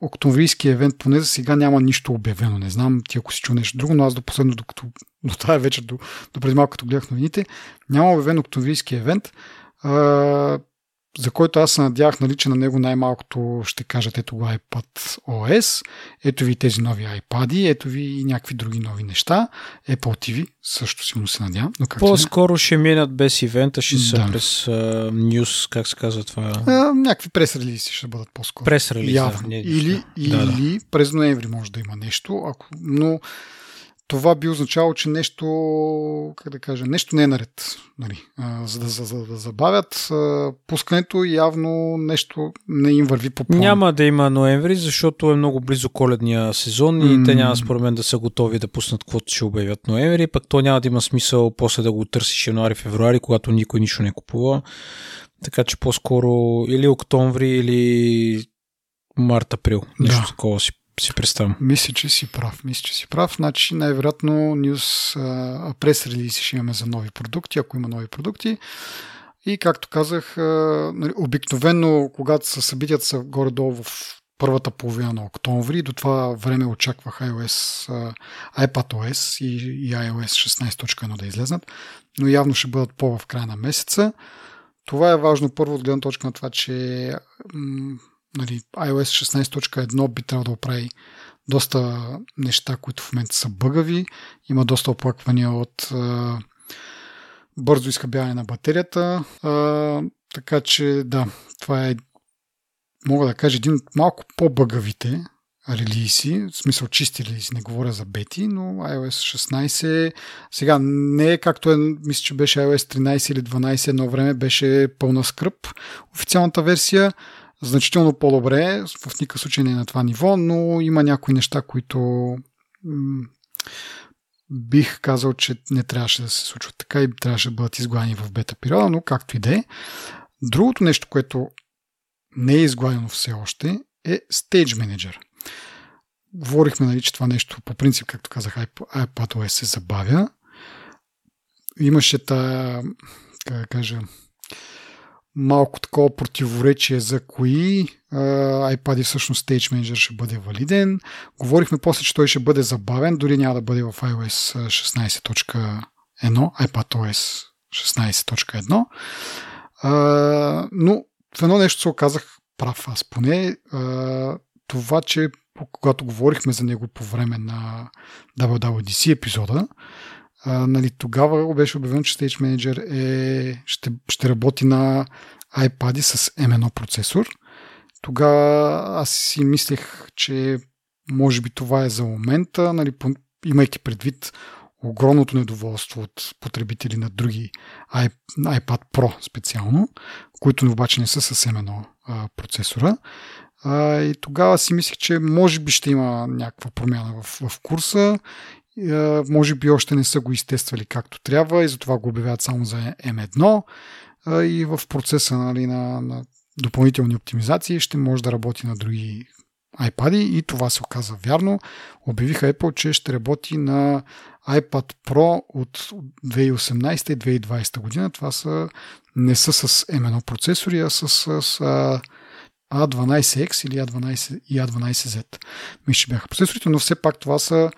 октомврийски евент, поне за сега няма нищо обявено. Не знам ти ако си чу нещо друго, но аз до последно, докато до тази вечер, до, до преди малко като гледах новините, няма обявен октомврийски евент. А, за който аз се надявах, нали, че на него най-малкото ще кажат ето го iPad OS, ето ви тези нови iPad, ето ви и някакви други нови неща. Apple TV също силно се надявам. Но как По-скоро ще минат без ивента, ще са да. през uh, News, как се казва това? А, някакви прес-релизи ще бъдат по-скоро. Прес-релизи, да. Или, да, или да. през ноември може да има нещо, ако, но това би означало, че нещо, как да кажа, нещо не е наред. Нали? За, да, за, за да забавят пускането, явно нещо не им върви по план. Няма да има ноември, защото е много близо коледния сезон и mm. те няма според мен да са готови да пуснат каквото ще обявят ноември, пък то няма да има смисъл после да го търсиш януари-февруари, когато никой нищо не купува. Така че по-скоро или октомври, или март-април. Нещо да. такова си си представям. Мисля, че си прав. Мисля, че си прав. Значи най-вероятно нюс прес релизи ще имаме за нови продукти, ако има нови продукти. И както казах, нали, обикновено, когато са събитията са горе-долу в първата половина на октомври, до това време очаквах iOS, iPadOS и iOS 16.1 да излезнат, но явно ще бъдат по в края на месеца. Това е важно първо от гледна точка на това, че нали, iOS 16.1 би трябвало да оправи доста неща, които в момента са бъгави. Има доста оплаквания от а, бързо изхъбяване на батерията. А, така че да, това е мога да кажа един от малко по-бъгавите релиси, в смисъл чисти релиси, не говоря за бети, но iOS 16 сега не е както е, мисля, че беше iOS 13 или 12 едно време, беше пълна скръп. Официалната версия значително по-добре, в никакъв случай не е на това ниво, но има някои неща, които м- бих казал, че не трябваше да се случват така и трябваше да бъдат изгладени в бета периода, но както и да е. Другото нещо, което не е изгладено все още, е Stage Manager. Говорихме, нали, че това нещо по принцип, както казах, iPadOS се забавя. Имаше та, как да кажа, малко такова противоречие за кои uh, iPad всъщност Stage Manager ще бъде валиден. Говорихме после, че той ще бъде забавен, дори няма да бъде в iOS 16.1, iPadOS 16.1. Uh, но в едно нещо се оказах прав аз поне. Uh, това, че когато говорихме за него по време на WWDC епизода, а, нали, тогава беше обявено, че Stage Manager е, ще, ще работи на iPad с M1 процесор. Тогава аз си мислех, че може би това е за момента, нали, имайки предвид огромното недоволство от потребители на други iPad Pro специално, които обаче не са с M1 процесора. И тогава си мислех, че може би ще има някаква промяна в, в курса може би още не са го изтествали както трябва и затова го обявяват само за M1 и в процеса нали, на, на допълнителни оптимизации ще може да работи на други iPad и това се оказа вярно. Обявиха Apple, че ще работи на iPad Pro от 2018 и 2020 година. Това са, не са с M1 процесори, а с, с с A12X или A12 и A12Z. Мисля, бяха процесорите, но все пак това са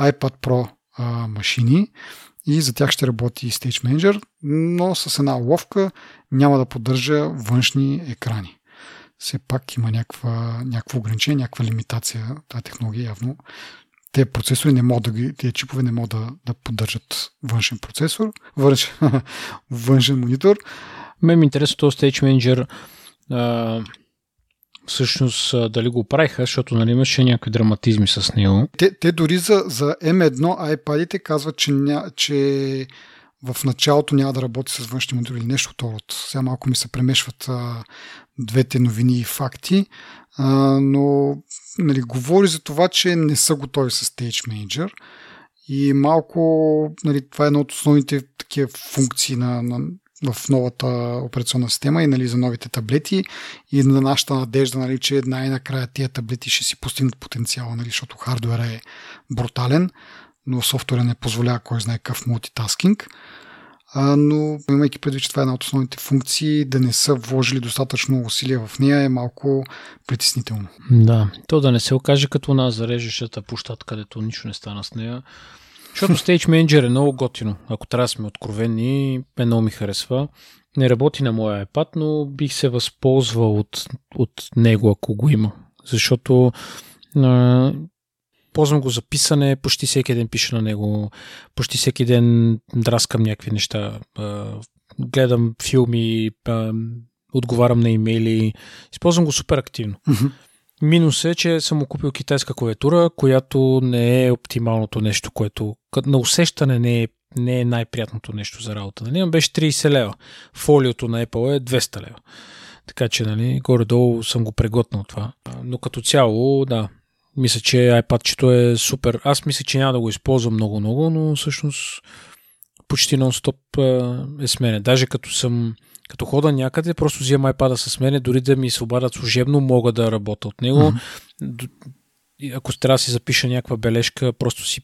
iPad Pro а, машини и за тях ще работи Stage Manager, но с една уловка няма да поддържа външни екрани. Все пак има някаква, някакво ограничение, някаква лимитация. Тази технология явно те процесори не могат да ги, тези чипове не могат да, да поддържат външен процесор, външен, (laughs) външен монитор. Ме ми интересува този Stage Manager а, всъщност дали го правиха, защото нали, имаше някакви драматизми с него. Те, те дори за, за M1 iPad-ите казват, че, ня, че в началото няма да работи с външни модули или нещо от род. Сега малко ми се премешват а, двете новини и факти, а, но нали, говори за това, че не са готови с Stage Manager и малко нали, това е една от основните такива функции на, на, в новата операционна система и нали, за новите таблети и на нашата надежда, нали, че най-накрая тия таблети ще си постигнат потенциала, нали, защото хардуера е брутален, но софтуера не позволява кой знае какъв мултитаскинг. А, но имайки предвид, че това е една от основните функции, да не са вложили достатъчно усилия в нея е малко притеснително. Да, то да не се окаже като на зарежещата площад, където нищо не стана с нея. Защото Stage Manager е много готино. Ако трябва да сме откровени, е много ми харесва. Не работи на моя iPad, но бих се възползвал от, от него, ако го има. Защото а, ползвам го за писане, почти всеки ден пиша на него, почти всеки ден драскам някакви неща, а, гледам филми, а, отговарям на имейли. Използвам го супер активно. Минус е, че съм купил китайска клавиатура, която не е оптималното нещо, което на усещане не е, не е най-приятното нещо за работа. Нали? Беше 30 лева. Фолиото на Apple е 200 лева. Така че, нали, горе-долу съм го преготнал това. Но като цяло, да, мисля, че iPad-чето е супер. Аз мисля, че няма да го използвам много-много, но всъщност почти нон-стоп е с мене. Даже като съм като хода някъде, просто взема iPad с мене, дори да ми се обадят служебно, мога да работя от него. Mm-hmm. Ако трябва да си запиша някаква бележка, просто си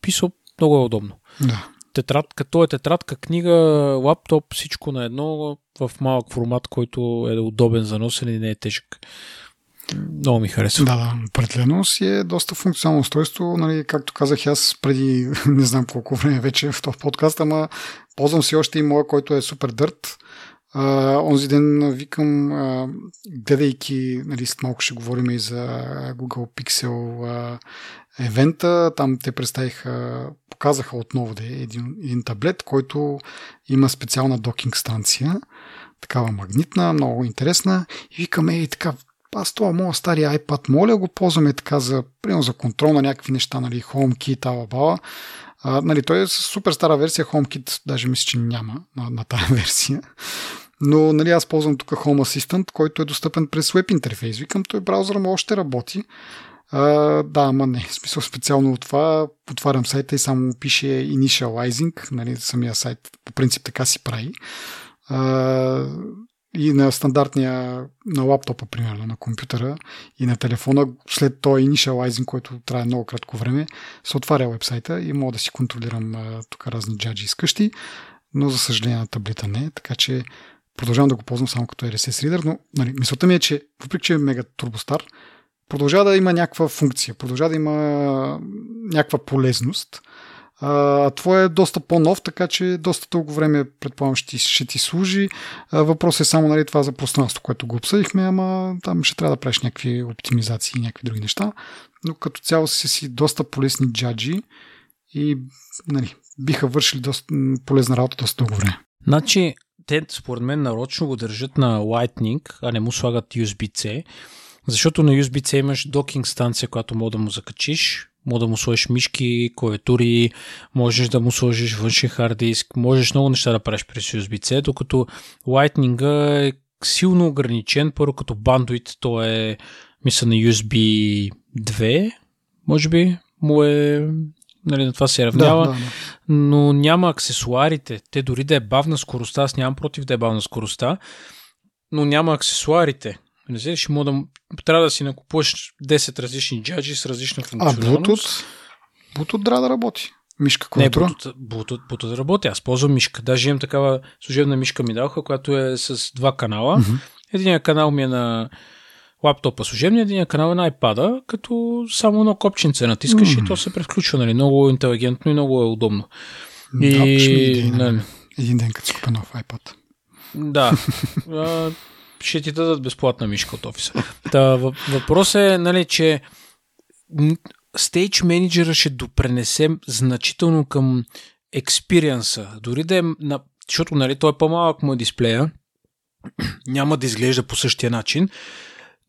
писал, много е удобно. Да. Тетрадка, то е тетрадка, книга, лаптоп, всичко на едно в малък формат, който е удобен за носене и не е тежък. Много ми харесва. Да, да, определено си е доста функционално устройство. Нали, както казах аз преди (laughs) не знам колко време вече в този подкаст, ама ползвам си още и моя, който е супер дърт. Uh, онзи ден викам, uh, гледайки, нали, малко ще говорим и за Google Pixel uh, евента, там те представиха, показаха отново да е един, един таблет, който има специална докинг станция, такава магнитна, много интересна и викам, ей, така, аз това моят стария iPad, моля го ползваме така за, примерно, за контрол на някакви неща, нали, HomeKit, тала бала. А, нали, той е с супер стара версия HomeKit, даже мисля, че няма на, на тази версия. Но нали, аз ползвам тук Home Assistant, който е достъпен през веб интерфейс. Викам, той браузъра му още работи. А, да, ама не. (laughs) В смисъл специално от това отварям сайта и само пише Initializing. Нали, самия сайт по принцип така си прави. А, и на стандартния, на лаптопа, примерно, на компютъра и на телефона, след този initializing, който трябва много кратко време, се отваря вебсайта и мога да си контролирам а, тук разни джаджи изкъщи, но за съжаление на таблета не, така че продължавам да го ползвам само като RSS Reader, но нали, мисълта ми е, че въпреки, че е мега турбостар, продължава да има някаква функция, продължава да има някаква полезност. А, твой е доста по-нов, така че доста дълго време, предполагам, ще ще ти служи. А, въпрос е само нали, това за пространство, което го обсъдихме, ама там ще трябва да правиш някакви оптимизации и някакви други неща. Но като цяло си си доста полезни джаджи и нали, биха вършили доста полезна работа доста дълго време. Значи, те според мен нарочно го държат на Lightning, а не му слагат USB-C, защото на USB-C имаш докинг станция, която мога да му закачиш, мога да му сложиш мишки, клавиатури, можеш да му сложиш външен хард диск, можеш много неща да правиш през USB-C, докато Lightning е силно ограничен, първо като бандуит, то е мисля на USB 2, може би, му е нали, на това се равнява, да, да, да. но няма аксесуарите. Те дори да е бавна скоростта, аз нямам против да е бавна скоростта, но няма аксесуарите. Не знаеш, ще мога да, трябва да си накупуваш 10 различни джаджи с различна функционалност. А Bluetooth? Bluetooth трябва да работи. Мишка, която? Не, Bluetooth, Bluetooth, Bluetooth работи. Аз ползвам мишка. Даже имам такава служебна мишка ми даваха, която е с два канала. Mm-hmm. Единият канал ми е на лаптопа служебния, един канал е на iPad, като само едно копченце натискаш mm. и то се превключва, нали? Много интелигентно и много е удобно. И, да, идея, нали? Един ден, като си купа нов iPad. Да. а, ще ти дадат безплатна мишка от офиса. Та, въпрос е, нали, че Stage Manager ще допренесе значително към експириенса. Дори да е, на, защото нали, той е по-малък му е дисплея, (clears throat) няма да изглежда по същия начин,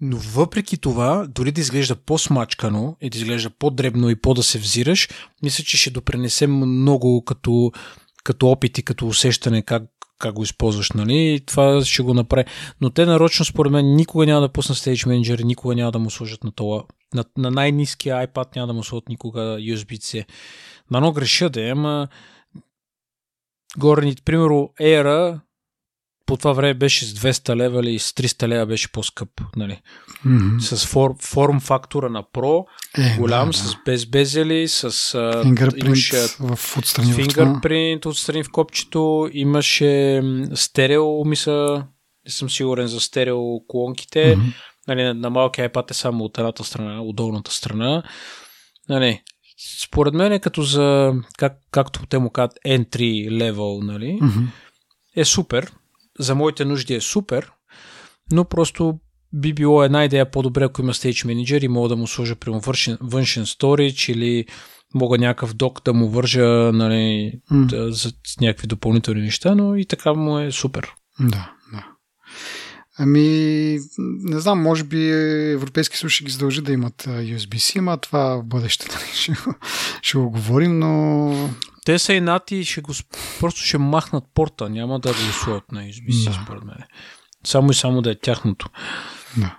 но въпреки това, дори да изглежда по-смачкано и да изглежда по-дребно и по-да се взираш, мисля, че ще допренесе много като, като опит и като усещане как, как го използваш, нали? И това ще го направи. Но те нарочно, според мен, никога няма да пуснат Stage Manager, никога няма да му сложат на това. На, на най-низкия iPad няма да му сложат никога USB-C. Нано греша да е, ама горни, примерно, Air по това време беше с 200 лева или с 300 лева беше по-скъп. Нали? Mm-hmm. С фор, форм фактора на Pro, е, голям, да, да. с без безели, с фингърпринт имаше, в отстрани фингърпринт отстрани в копчето, имаше стерео, мисля, не съм сигурен за стерео колонките. Mm-hmm. Нали, на, на малкия iPad е само от едната страна, от долната страна. Нали, според мен е като за, как, както те му казват, entry level, нали, mm-hmm. е супер за моите нужди е супер, но просто би било една идея по-добре, ако има Stage Manager и мога да му сложа при външен, външен storage или мога някакъв док да му вържа нали, mm. да, за някакви допълнителни неща, но и така му е супер. Да, да. Ами, не знам, може би Европейски съюз ще ги задължи да имат USB-C, ама това в бъдеще нали, (laughs) ще, ще го говорим, но... Те са и нати, ще го, просто ще махнат порта, няма да го сложат на USB-C, да. според мен. Само и само да е тяхното. Да.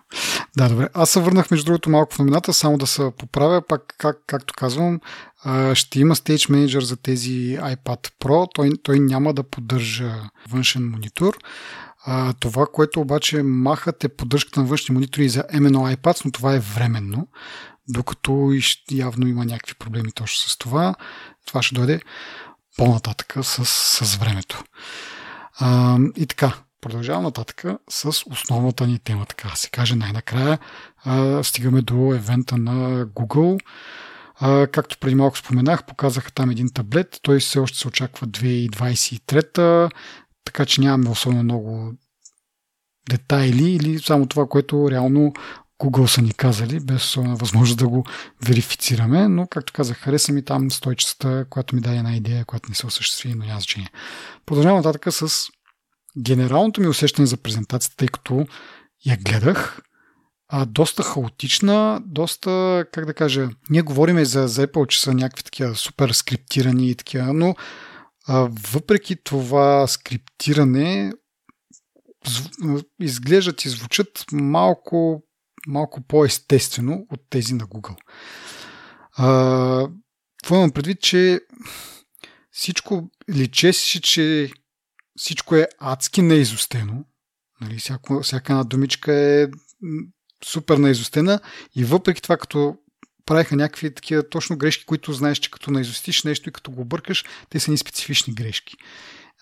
да, добре. Аз се върнах между другото малко в номината, само да се поправя, пак как, както казвам, ще има Stage Manager за тези iPad Pro, той, той няма да поддържа външен монитор. това, което обаче махат е поддръжката на външни монитори за M1 iPad, но това е временно, докато явно има някакви проблеми точно с това. Това ще дойде по-нататък с, с времето. А, и така, Продължавам нататък с основната ни тема, така се каже. Най-накрая а, стигаме до евента на Google. А, както преди малко споменах, показаха там един таблет. Той все още се очаква 2023, така че нямаме особено много детайли или само това, което реално Google са ни казали, без възможност да го верифицираме, но както казах, хареса ми там стойчицата, която ми даде една идея, която не се осъществи, но няма значение. Продължавам нататък с генералното ми усещане за презентацията, тъй като я гледах, а, доста хаотична, доста, как да кажа, ние говориме за, за Apple, че са някакви такива супер скриптирани и такива, но а, въпреки това скриптиране изглеждат и звучат малко, малко по-естествено от тези на Google. А, това имам предвид, че всичко личеше, че всичко е адски неизостено. Нали, всяко, всяка една думичка е супер неизостена и въпреки това, като правиха някакви такива точно грешки, които знаеш, че като наизостиш нещо и като го бъркаш, те са ни специфични грешки.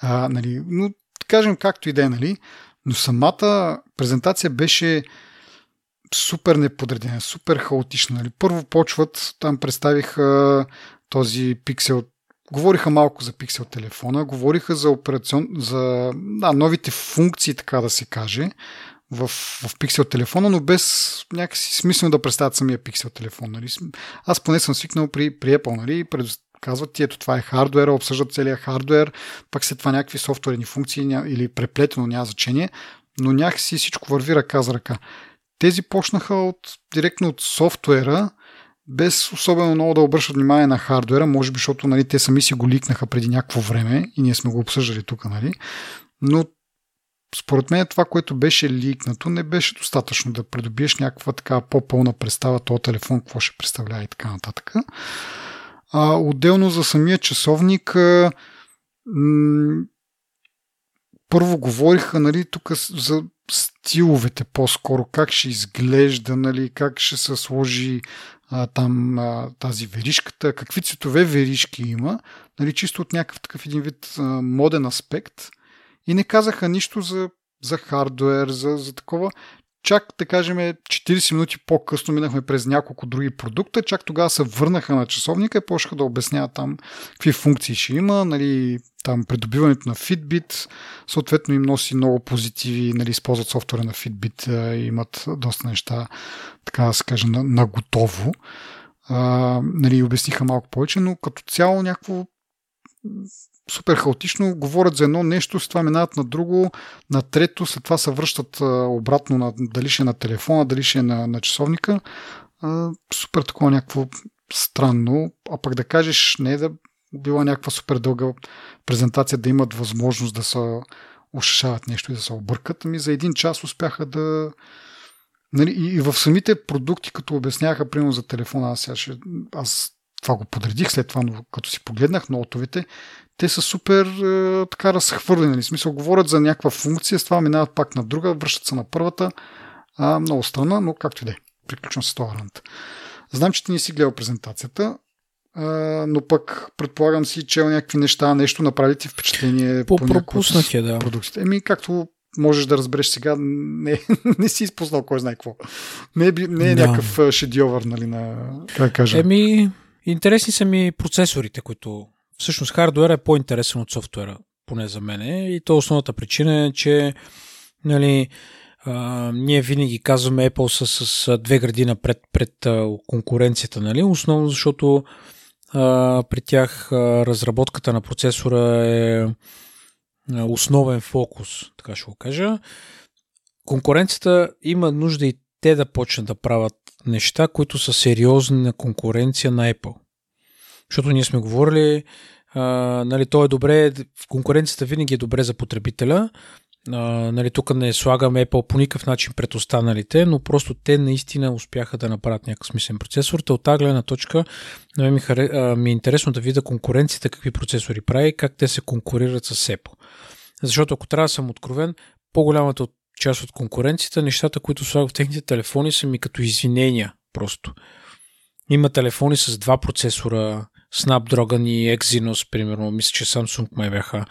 А, нали, но кажем както и да е, нали, но самата презентация беше супер неподредена, супер хаотична. Нали. Първо почват, там представиха този пиксел Говориха малко за пиксел телефона, говориха за, операцион, за да, новите функции, така да се каже, в, в пиксел телефона, но без някакси смислено да представят самия пиксел телефон. Нали? Аз поне съм свикнал при, при Apple, нали? казват ти, ето това е хардуера, обсъждат целият хардуер, пък след това някакви софтуерни функции или преплетено, няма значение, но някакси всичко върви ръка за ръка. Тези почнаха от, директно от софтуера, без особено много да обръщат внимание на хардуера, може би, защото нали, те сами си го ликнаха преди някакво време и ние сме го обсъждали тук, нали? но според мен това, което беше ликнато, не беше достатъчно да придобиеш някаква така по-пълна представа този телефон, какво ще представлява и така нататък. А, отделно за самия часовник м- първо говориха нали, тук за стиловете по-скоро, как ще изглежда, нали, как ще се сложи а, там а, тази веришката, какви цветове веришки има, нали, чисто от някакъв такъв един вид а, моден аспект и не казаха нищо за, за хардуер, за, за такова. Чак, да кажем, 40 минути по-късно минахме през няколко други продукта, чак тогава се върнаха на часовника и почнаха да обясняват там какви функции ще има, нали, там придобиването на Fitbit, съответно им носи много позитиви, нали, използват софтуера на Fitbit имат доста неща, така да се каже, на, на готово. А, нали, обясниха малко повече, но като цяло някакво супер хаотично, говорят за едно нещо, с това минават на друго, на трето, след това се връщат обратно на, дали ще е на телефона, дали ще е на, на часовника. А, супер такова някакво странно, а пък да кажеш не да била някаква супер дълга презентация, да имат възможност да се ушишават нещо и да се объркат, ами за един час успяха да... Нали, и, в самите продукти, като обясняваха, примерно за телефона, аз, ще, аз това го подредих след това, но като си погледнах нотовете, те са супер е, така разхвърлени. Нали? Смисъл, говорят за някаква функция, с това минават пак на друга, връщат се на първата. А, много странно, но както и да е. Приключвам с този рант. Знам, че ти не си гледал презентацията, а, но пък предполагам си, чел някакви неща, нещо направи ти впечатление по, по пропуснах е, да. продуктите. Еми, както можеш да разбереш сега, не, (laughs) не си изпуснал кой знае какво. Не е, не е да. някакъв шедьовър, нали, на, как кажа. Еми, интересни са ми процесорите, които всъщност хардуера е по-интересен от софтуера, поне за мен. И то основната причина е, че нали, а, ние винаги казваме Apple са с, с две гради напред пред а, конкуренцията, нали? основно защото при тях разработката на процесора е основен фокус, така ще го кажа. конкуренцията има нужда и те да почнат да правят неща, които са сериозни на конкуренция на Apple. Защото ние сме говорили, а, нали, то е добре, в конкуренцията винаги е добре за потребителя, а, нали, тук не слагаме Apple по никакъв начин пред останалите, но просто те наистина успяха да направят някакъв смислен процесор. Та от тази гледна точка ми, харе, а, ми е интересно да видя конкуренцията какви процесори прави как те се конкурират с Apple. Защото ако трябва да съм откровен, по-голямата част от конкуренцията, нещата, които слагат в техните телефони са ми като извинения просто. Има телефони с два процесора, Snapdragon и Exynos, примерно, мисля, че Samsung май бяха.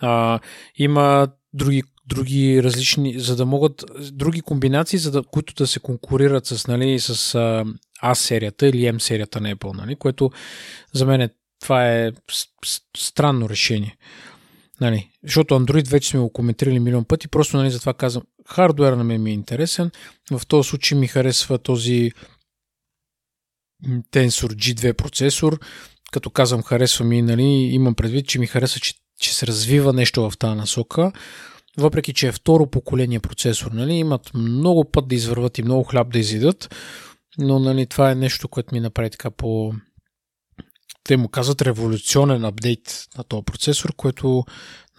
А, има други други различни, за да могат, други комбинации, за да, които да се конкурират с, нали, с A серията или M серията на Apple, нали, което за мен е, това е странно решение. Нали, защото Android вече сме го коментирали милион пъти, просто нали, затова казвам, хардуер на мен ми е интересен, в този случай ми харесва този Tensor G2 процесор, като казвам харесва ми, нали, имам предвид, че ми харесва, че, че се развива нещо в тази насока, въпреки че е второ поколение процесор, нали, имат много път да извърват и много хляб да изидат, но нали, това е нещо, което ми направи така по... Те му казват революционен апдейт на този процесор, което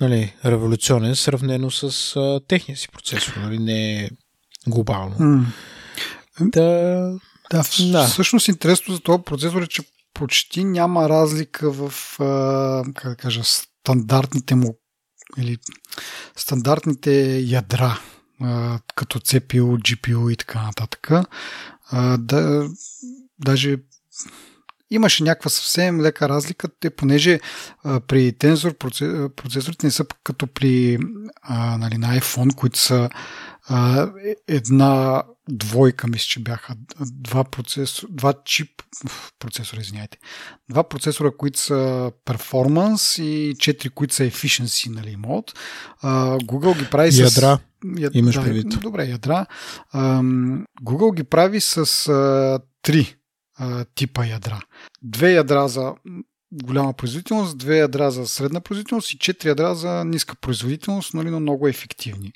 нали, революционен сравнено с а, техния си процесор, нали, не е глобално. Mm. Да, да, да, всъщност интересно за този процесор е, че почти няма разлика в а, как да кажа, стандартните му или стандартните ядра, като CPU, GPU и така нататък. Да, даже имаше някаква съвсем лека разлика, те, понеже при тензор процесорите не са като при нали, на iPhone, които са а, е, една двойка, мисля, че бяха два, процесор, два чип процесора, извиняйте. Два процесора, които са performance и четири, които са efficiency, нали, мод. А, Google ги прави ядра. с... Ядра. Имаш да, предвид. Добре, ядра. А, Google ги прави с а, три а, типа ядра. Две ядра за голяма производителност, две ядра за средна производителност и четири ядра за ниска производителност, нали, но много ефективни.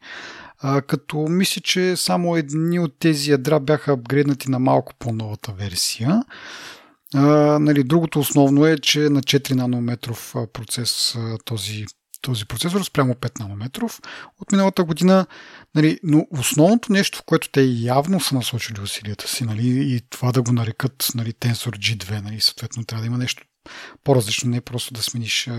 А, като мисля, че само едни от тези ядра бяха апгрейднати на малко по-новата версия. А, нали, другото основно е, че на 4 нанометров процес този, този процесор спрямо 5 нанометров от миналата година. Нали, но основното нещо, в което те явно са насочили усилията си нали, и това да го нарекат нали, Tensor G2, нали, съответно трябва да има нещо по-различно, не просто да смениш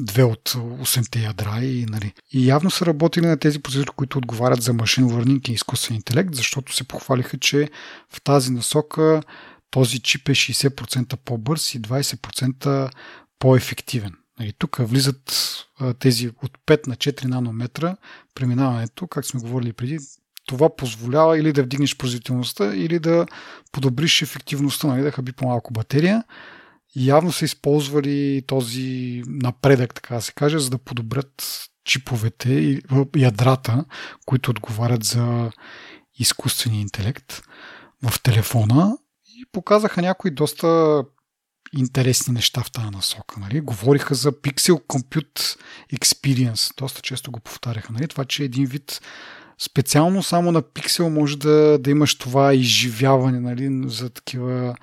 две от 8-те ядра и, нали. и явно са работили на тези процесори, които отговарят за машин learning и изкуствен интелект, защото се похвалиха, че в тази насока този чип е 60% по-бърз и 20% по-ефективен. Нали, тук влизат а, тези от 5 на 4 нанометра преминаването, как сме говорили преди, това позволява или да вдигнеш производителността, или да подобриш ефективността, нали, да хаби по-малко батерия явно са използвали този напредък, така да се каже, за да подобрят чиповете и ядрата, които отговарят за изкуствения интелект в телефона и показаха някои доста интересни неща в тази насока. Нали? Говориха за Pixel Compute Experience. Доста често го повтаряха. Нали? Това, че един вид специално само на Pixel може да, да имаш това изживяване нали? за такива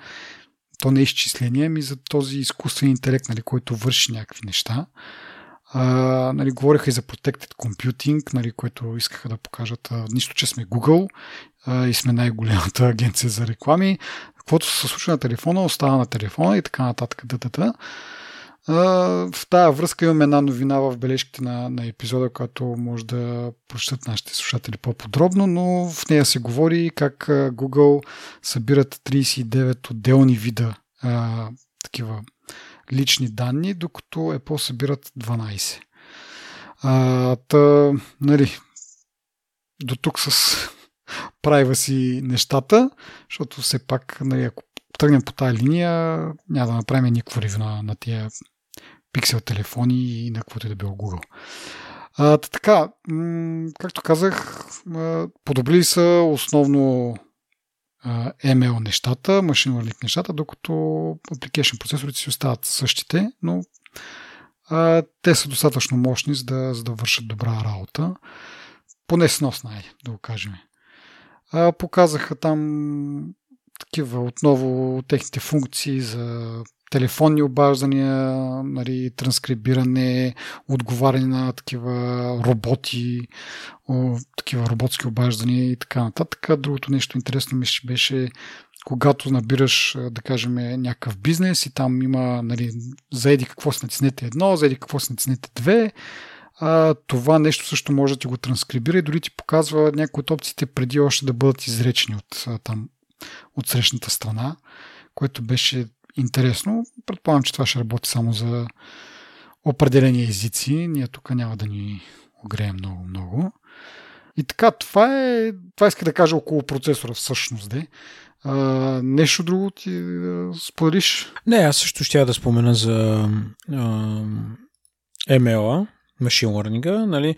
то не е изчисление, ами за този изкуствен интелект, нали, който върши някакви неща. А, нали, говориха и за Protected Computing, нали, което искаха да покажат. Нищо, че сме Google а, и сме най-голямата (laughs) агенция за реклами. Каквото се случва на телефона, остава на телефона и така нататък. Да, да, да. В тази връзка имаме една новина в бележките на, на епизода, която може да прочитат нашите слушатели по-подробно, но в нея се говори как Google събират 39 отделни вида а, такива лични данни, докато Apple събират 12. А, та, нали, до тук с (laughs) прайва си нещата, защото все пак, нали, ако тръгнем по тази линия, няма да направим никакво ревю на, на тия пиксел телефони и на каквото и да било Google. А, така, както казах, подобрили са основно ML нещата, Machine Learning нещата, докато application процесорите си остават същите, но а, те са достатъчно мощни, за да, за да вършат добра работа. поне сносна, е, да го кажем. А, показаха там такива отново техните функции за телефонни обаждания, нали, транскрибиране, отговаряне на такива роботи, о, такива роботски обаждания и така нататък. Другото нещо интересно ми беше когато набираш, да кажем, някакъв бизнес и там има нали, заеди какво си натиснете едно, заеди какво си натиснете две, а, това нещо също може да ти го транскрибира и дори ти показва някои от опциите преди още да бъдат изречени от, там, от срещната страна, което беше интересно. Предполагам, че това ще работи само за определени езици. Ние тук няма да ни огреем много-много. И така, това е, това иска да кажа около процесора всъщност. Де. А, нещо друго ти а, споделиш? Не, аз също ще да спомена за а, ML, Machine Learning. Нали?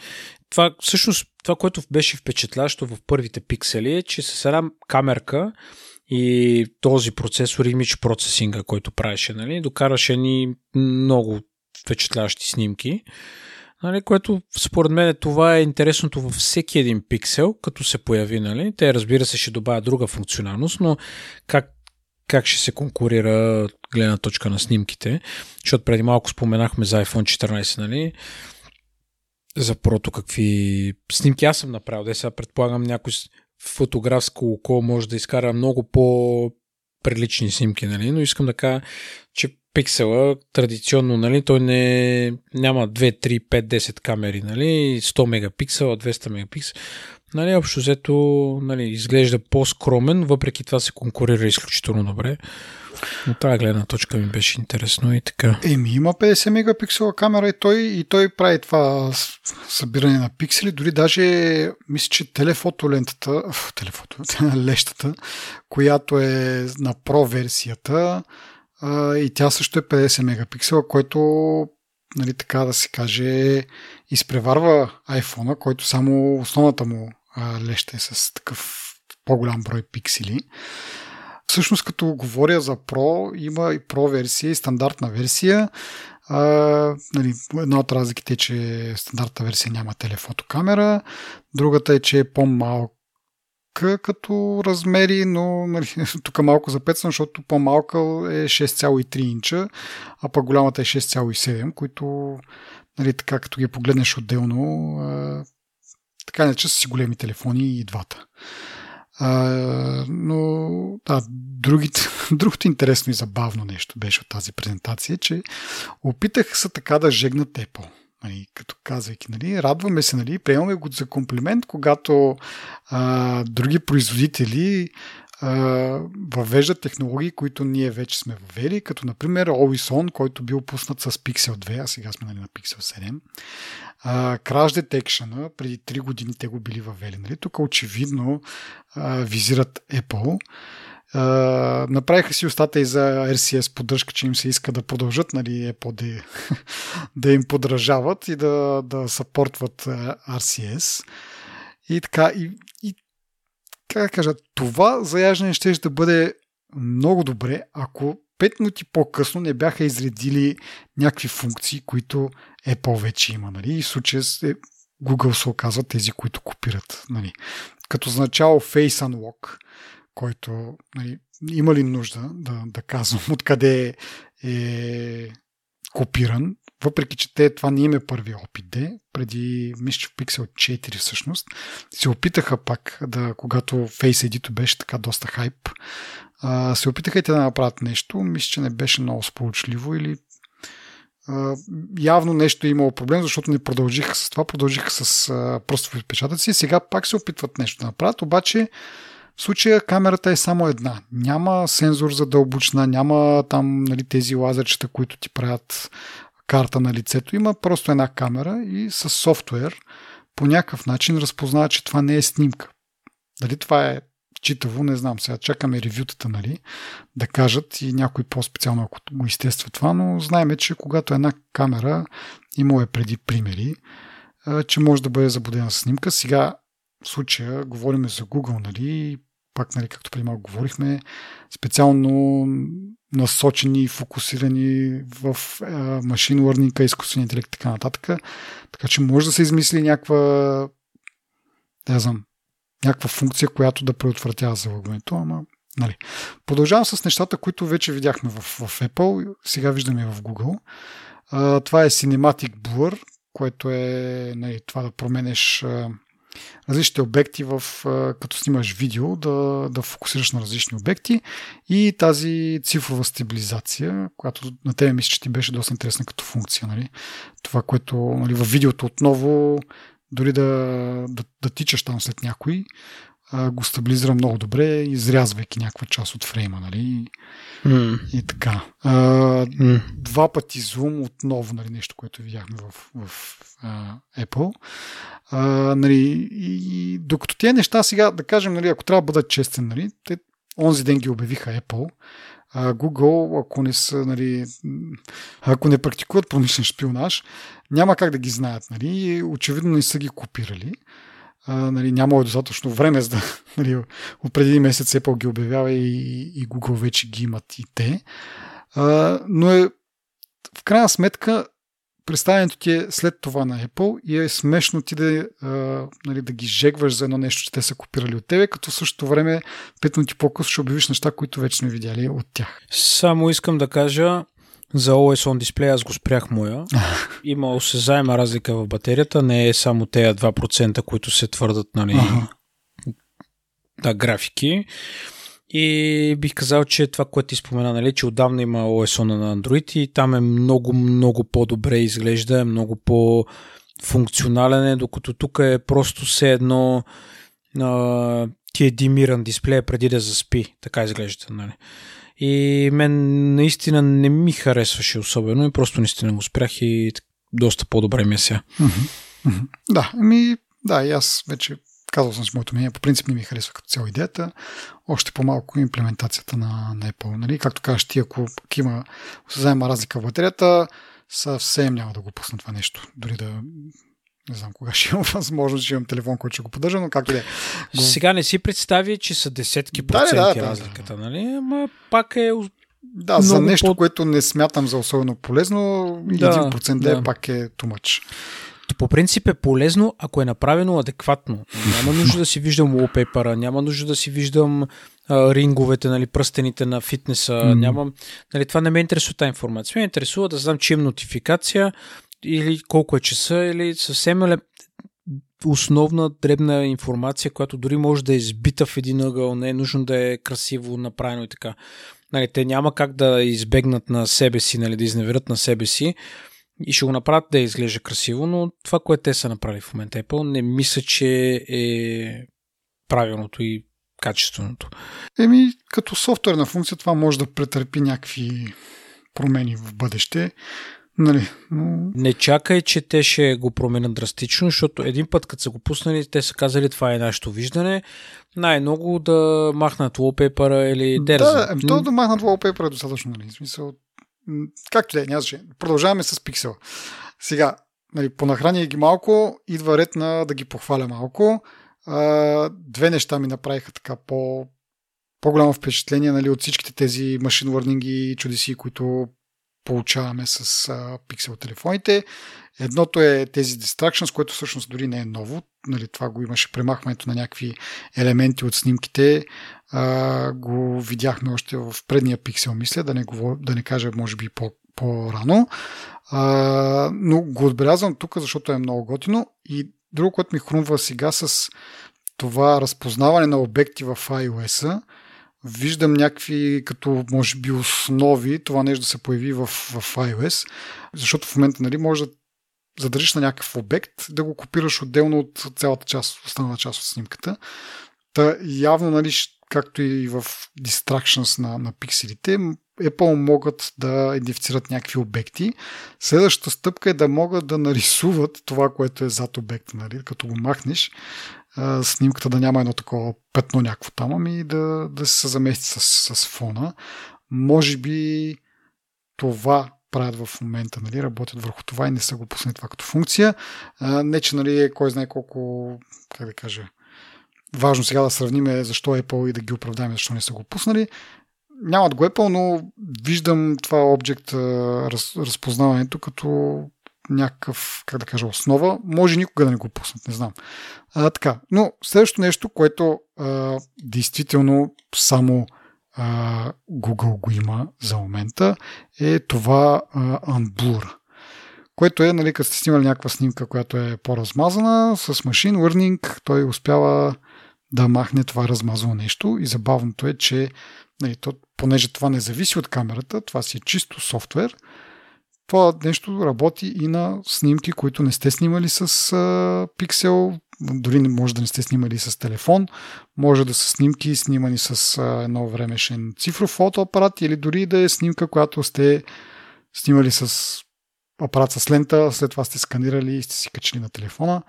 Това, всъщност, това, което беше впечатляващо в първите пиксели е, че с една камерка и този процесор Image процесинга, който правеше, нали, докараше ни много впечатляващи снимки. Нали, което според мен това е интересното във всеки един пиксел, като се появи. Нали. Те разбира се ще добавят друга функционалност, но как, как ще се конкурира гледна точка на снимките, защото преди малко споменахме за iPhone 14, нали, за прото какви снимки аз съм направил. Де сега предполагам някой фотографско око може да изкара много по прилични снимки, нали? но искам да кажа, че пиксела традиционно, нали, той не, няма 2, 3, 5, 10 камери, нали, 100 мегапиксела, 200 мегапиксела. Нали, общо взето нали, изглежда по-скромен, въпреки това се конкурира изключително добре. От тази гледна точка ми беше интересно и така. Еми, има 50 мегапиксела камера и той, и той прави това събиране на пиксели. Дори даже, мисля, че телефотолентата, телефото, (laughs) лещата, която е на Pro версията, и тя също е 50 мегапиксела, което нали, така да се каже, изпреварва iPhone, който само основната му леща е с такъв по-голям брой пиксели. Всъщност, като говоря за Pro, има и Pro версия и стандартна версия. А, нали, една от разликите е, че стандартна версия няма телефотокамера, другата е, че е по-малка като размери, но нали, (laughs) тук е малко запецна, защото по-малка е 6,3 инча, а пък голямата е 6,7, които нали, така като ги погледнеш отделно, а, така не че са си големи телефони и двата. А, но да, другите, (laughs) другото интересно и забавно нещо беше от тази презентация, че опитах се така да жегнат Apple. Нали, като казвайки, нали, радваме се, нали, приемаме го за комплимент, когато а, други производители въвеждат технологии, които ние вече сме въвели, като например Always On, който бил пуснат с Pixel 2, а сега сме нали, на Pixel 7. А, Crash преди 3 години те го били въвели. Нали? Тук очевидно а, визират Apple. Uh, направиха си устата и за RCS поддръжка, че им се иска да продължат нали, Apple да, (laughs) да им подражават и да, да съпортват RCS. И така, и, и как кажа, това заяждане ще да бъде много добре, ако 5 минути по-късно не бяха изредили някакви функции, които Apple вече има. Нали? И в случая е, Google се оказва тези, които копират. Нали? Като за начало Face Unlock, който нали, има ли нужда да, да казвам (laughs) откъде е копиран, въпреки че те, това не им е първи опит, де, преди, мисля, Pixel 4 всъщност, се опитаха пак, да, когато Face Edit беше така доста хайп, а, се опитаха и те да направят нещо, мисля, че не беше много сполучливо или а, явно нещо е имало проблем, защото не продължиха с това, продължиха с а, просто отпечатъци. Сега пак се опитват нещо да направят, обаче в случая камерата е само една. Няма сензор за дълбочина, няма там нали, тези лазерчета, които ти правят карта на лицето. Има просто една камера и с софтуер по някакъв начин разпознава, че това не е снимка. Дали това е читаво, не знам. Сега чакаме ревютата, нали, да кажат и някой по-специално, ако го изтества това, но знаеме, че когато една камера, имало е преди примери, че може да бъде забудена снимка. Сега в случая говорим за Google, нали, пак, нали, както преди малко говорихме, специално насочени и фокусирани в машин learning, изкуствен интелект и така нататък. Така че може да се измисли някаква да знам, някаква функция, която да предотвратява залъгването, ама Нали. Продължавам с нещата, които вече видяхме в, в Apple, сега виждаме в Google. А, това е Cinematic Blur, което е нали, това да променеш а, различните обекти, в, като снимаш видео, да, да фокусираш на различни обекти и тази цифрова стабилизация, която на тебе мисля, че ти беше доста интересна като функция. Нали. Това, което нали, в видеото отново дори да, да, да тичаш там след някой, а, го стабилизира много добре, изрязвайки някаква част от фрейма, нали? Mm. И така. А, mm. Два пъти зум отново, нали, нещо, което видяхме в, в а, Apple. А, нали, и, и докато тези неща сега, да кажем, нали, ако трябва да бъдат честен, нали, те онзи ден ги обявиха Apple, а, Google, ако не са, нали, ако не практикуват промишлен шпионаж, няма как да ги знаят, нали, очевидно не са ги копирали а, нали, нямало достатъчно време, за да (laughs) нали, преди месец Apple ги обявява и, и Google вече ги имат и те. А, но е в крайна сметка представянето ти е след това на Apple и е смешно ти да, а, нали, да ги жегваш за едно нещо, че те са копирали от тебе, като в същото време пет минути по-късно ще обявиш неща, които вече сме видяли от тях. Само искам да кажа, за OS on Display аз го спрях моя. (laughs) Има осезаема разлика в батерията, не е само тези 2%, които се твърдат, нали, да, графики. И бих казал, че това, което ти спомена, нали, че отдавна има OS на Android и там е много, много по-добре изглежда, е много по-функционален, е, докато тук е просто все едно а, ти е димиран дисплея преди да заспи. Така изглежда, нали. И мен наистина не ми харесваше особено и просто наистина го спрях и доста по-добре ми е сега. Да, ми, да, и аз вече казал съм с моето мнение, по принцип не ми харесва като цяло идеята, още по-малко имплементацията на, на Apple. Нали? Както кажеш ти, ако има осъзнаема разлика в батерията, съвсем няма да го пусна това нещо. Дори да не знам кога ще имам (laughs) възможност, че имам телефон, който ще го поддържа, но както е. Го... Сега не си представи, че са десетки проценти да, да, разликата, да, да. нали? Ама пак е да, за нещо, по... което не смятам за особено полезно, да, 1% да. е пак е much. По принцип е полезно, ако е направено адекватно. Няма (laughs) нужда да си виждам wallpaper няма нужда да си виждам а, ринговете, нали, пръстените на фитнеса. Mm. Нямам, нали, това не ме интересува тази информация. Ме интересува да знам, че имам нотификация, или колко е часа, или съвсем е основна дребна информация, която дори може да е избита в един ъгъл, не е нужно да е красиво направено и така. Нали, те няма как да избегнат на себе си, нали, да изневерят на себе си и ще го направят да изглежда красиво, но това, което те са направили в момента Apple, не мисля, че е правилното и качественото. Еми, като софтуерна функция това може да претърпи някакви промени в бъдеще. Нали, но... Не чакай, че те ще го променят драстично, защото един път, като са го пуснали, те са казали това е нашето виждане. Най-много да махнат wallpaper или дерза. Да, ами то да махнат wallpaper е достатъчно. Нали? Смисъл, както да е, няма Продължаваме с пиксела. Сега, нали, понахраня ги малко, идва ред на да ги похваля малко. А, две неща ми направиха така по, по-голямо впечатление нали, от всичките тези машин learning и чудеси, които получаваме с а, пиксел телефоните. Едното е тези distractions, което всъщност дори не е ново. Нали, това го имаше премахването на някакви елементи от снимките. А, го видяхме още в предния пиксел, мисля, да не, говор, да не кажа, може би, по, по-рано. А, но го отбелязвам тук, защото е много готино. И друго, което ми хрумва сега с това разпознаване на обекти в iOS-а, виждам някакви като може би основи това нещо да се появи в, в iOS, защото в момента нали, може да задържиш на някакъв обект, да го копираш отделно от цялата част, останала част от снимката. Та явно, нали, както и в Distractions на, на пикселите, Apple могат да идентифицират някакви обекти. Следващата стъпка е да могат да нарисуват това, което е зад обекта, нали? като го махнеш, снимката да няма едно такова петно някакво там, ами да, да се замести с, с фона. Може би това правят в момента, нали, работят върху това и не са го пуснали това като функция. Не, че нали, кой знае колко, как да кажа, важно сега да сравним защо Apple и да ги оправдаем, защо не са го пуснали. Нямат го Apple, но виждам това обект раз, разпознаването като някакъв, как да кажа, основа. Може никога да не го пуснат, не знам. А, така, но следващото нещо, което а, действително само а, Google го има за момента, е това а, Unblur. Което е, нали, като сте снимали някаква снимка, която е по-размазана, с Machine Learning той успява да махне това размазано нещо и забавното е, че нали, то, понеже това не зависи от камерата, това си е чисто софтуер, това нещо работи и на снимки, които не сте снимали с пиксел, дори може да не сте снимали с телефон, може да са снимки снимани с а, едно времешен цифров фотоапарат или дори да е снимка, която сте снимали с апарат с лента, след това сте сканирали и сте си качили на телефона.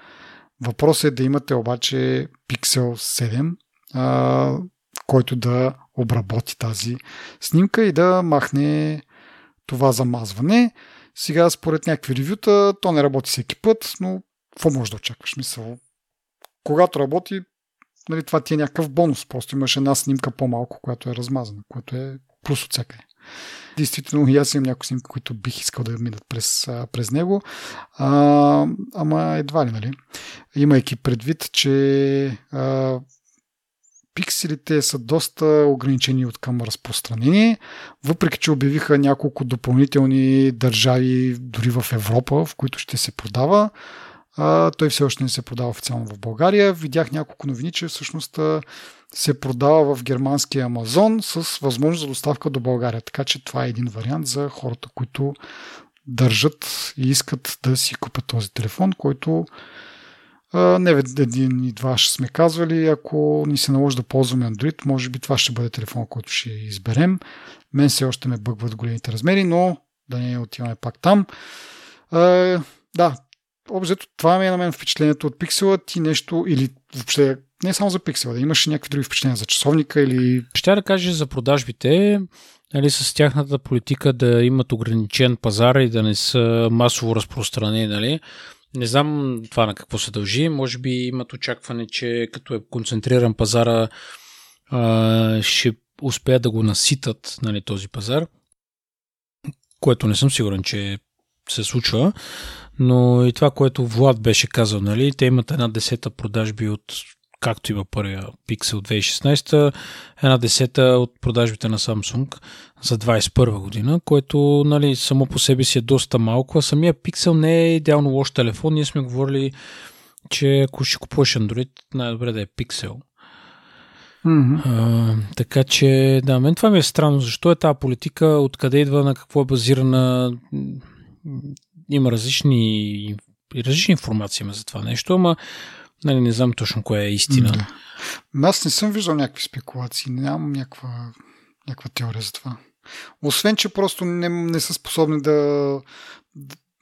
Въпросът е да имате обаче Pixel 7, а, който да обработи тази снимка и да махне това замазване. Сега, според някакви ревюта, то не работи всеки път, но какво може да очакваш? Мисъл, когато работи, нали, това ти е някакъв бонус. Просто имаш една снимка по-малко, която е размазана, което е плюс от всякъде. Действително, и аз имам някои снимки, които бих искал да минат през, през него. А, ама едва ли, нали? Имайки предвид, че а, пикселите са доста ограничени от към разпространение, въпреки че обявиха няколко допълнителни държави, дори в Европа, в които ще се продава. А, той все още не се продава официално в България. Видях няколко новини, че всъщност се продава в германския Амазон с възможност за доставка до България. Така че това е един вариант за хората, които държат и искат да си купят този телефон, който не един и два ще сме казвали, ако ни се наложи да ползваме Android, може би това ще бъде телефон, който ще изберем. Мен все още ме бъгват големите размери, но да не отиваме пак там. да, обзето това ми е на мен впечатлението от пиксела. Ти нещо или въобще не само за пиксела, да имаш някакви други впечатления за часовника или... Ще да кажа за продажбите, нали, с тяхната политика да имат ограничен пазар и да не са масово разпространени, нали, не знам това на какво се дължи. Може би имат очакване, че като е концентриран пазара, ще успеят да го наситат нали, този пазар, което не съм сигурен, че се случва. Но и това, което Влад беше казал, нали, те имат една десета продажби от както има първия Pixel 2016, една десета от продажбите на Samsung за 2021 година, което нали, само по себе си е доста малко, а самия Pixel не е идеално лош телефон. Ние сме говорили, че ако ще купуваш Android, най-добре да е Pixel. Mm-hmm. А, така че, да, мен това ми е странно. Защо е тази политика? Откъде идва, на какво е базирана? Има различни, различни информации за това нещо, ама Нали, не знам точно кое е истина. Да. Аз не съм виждал някакви спекулации, нямам някаква, някаква теория за това. Освен, че просто не, не са способни да,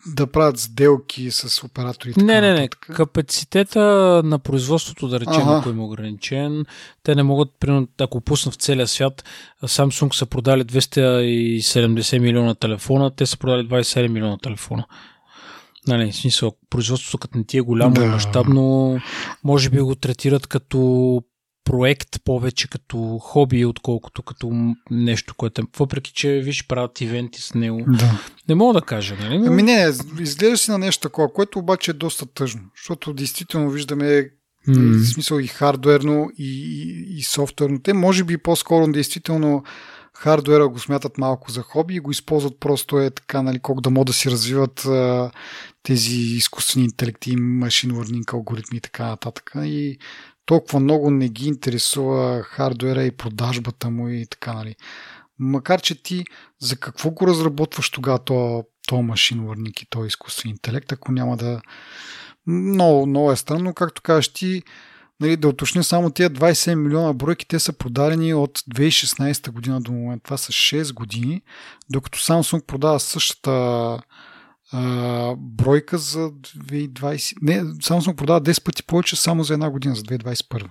да правят сделки с операторите. Не, не, не. Капацитета на производството, да речем, ага. ако има ограничен, те не могат, примерно, ако пуснат в целия свят, Samsung са продали 270 милиона телефона, те са продали 27 милиона телефона. Нали, в смисъл, производството като не ти е голямо да. и мащабно, може би го третират като проект повече като хоби, отколкото като нещо, което е... Въпреки, че виж, правят ивенти с него. Да. Не мога да кажа, нали? Но... Ами не, изглежда си на нещо такова, което обаче е доста тъжно, защото действително виждаме mm. в смисъл и хардуерно, и, и, и софтуерно. Те може би по-скоро действително хардуера го смятат малко за хоби и го използват просто е така, нали, колко да могат да си развиват а, тези изкуствени интелекти, машин learning, алгоритми и така нататък. И толкова много не ги интересува хардуера и продажбата му и така, нали. Макар, че ти за какво го разработваш тогава то, то машин learning и то изкуствен интелект, ако няма да... Много, много е странно, както кажеш ти, нали, да уточня само тия 27 милиона бройки, те са продадени от 2016 година до момента. Това са 6 години, докато Samsung продава същата а, бройка за 2020. Не, Samsung продава 10 пъти повече само за една година, за 2021.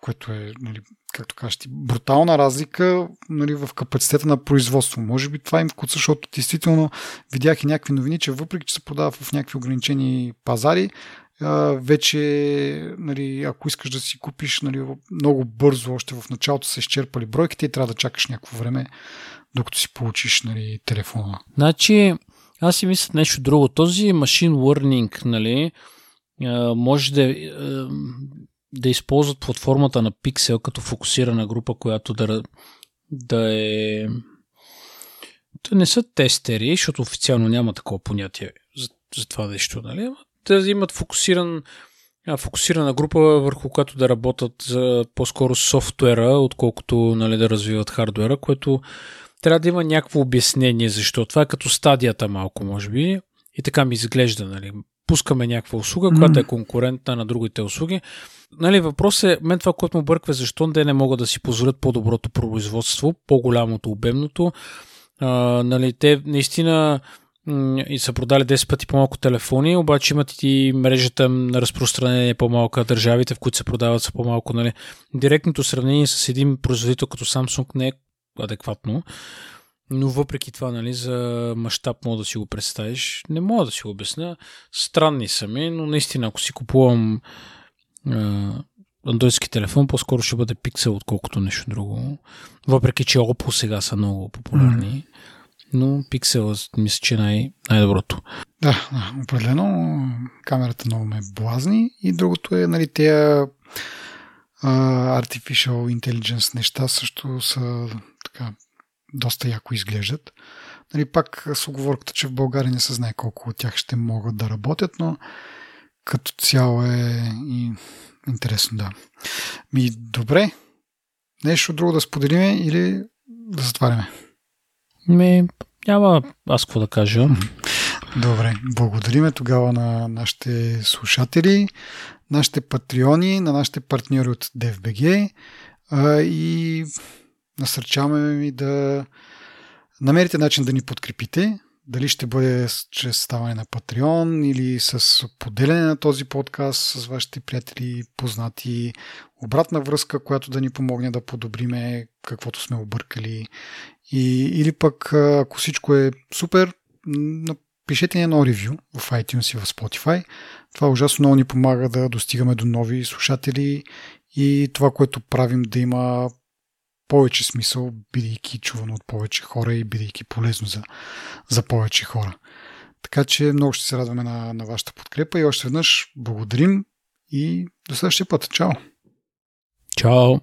Което е, нали, както кажеш брутална разлика нали, в капацитета на производство. Може би това им вкуса, защото действително видях и някакви новини, че въпреки, че се продава в някакви ограничени пазари, вече, нали, ако искаш да си купиш нали, много бързо, още в началото са изчерпали бройките и трябва да чакаш някакво време, докато си получиш нали, телефона. Значи, Аз си мисля нещо друго. Този машин learning, нали, може да, да използват платформата на Pixel като фокусирана група, която да, да е... Те не са тестери, защото официално няма такова понятие за, за това нещо, нали? Да имат фокусиран, фокусирана група, върху която да работят за по-скоро софтуера, отколкото нали, да развиват хардуера, което трябва да има някакво обяснение защо. Това е като стадията малко, може би. И така ми изглежда, нали. Пускаме някаква услуга, mm. която е конкурентна на другите услуги. Нали, въпрос е, мен това, което му бърква, защо те не могат да си позволят по-доброто производство, по-голямото, обемното. А, нали, те наистина и са продали 10 пъти по-малко телефони, обаче имат и мрежата на разпространение по-малка, държавите, в които се продават са по-малко. Нали. Директното сравнение с един производител като Samsung не е адекватно. Но въпреки това, нали, за мащаб мога да си го представиш. Не мога да си го обясня. Странни са ми, но наистина, ако си купувам андроидски телефон, по-скоро ще бъде Pixel, отколкото нещо друго. Въпреки, че Oppo сега са много популярни. Mm. Но Pixel мисля, че е най- най-доброто. Да, определено. Камерата много ме блазни. И другото е, нали, тези Artificial Intelligence неща също са така доста яко изглеждат. Нали, пак с оговорката, че в България не се знае колко от тях ще могат да работят, но като цяло е и интересно, да. Ми, добре. Нещо друго да споделиме или да затваряме? Ми, няма аз какво да кажа. Добре, благодариме тогава на нашите слушатели, нашите патреони, на нашите партньори от DFBG и насърчаваме ви да намерите начин да ни подкрепите. Дали ще бъде чрез ставане на Patreon или с поделяне на този подкаст с вашите приятели, познати, обратна връзка, която да ни помогне да подобриме каквото сме объркали. И, или пък, ако всичко е супер, пишете ни едно ревю в iTunes и в Spotify. Това ужасно много ни помага да достигаме до нови слушатели и това, което правим да има повече смисъл, бидейки чувано от повече хора и бидейки полезно за, за повече хора. Така че много ще се радваме на, на вашата подкрепа и още веднъж благодарим и до следващия път. Чао! Чао!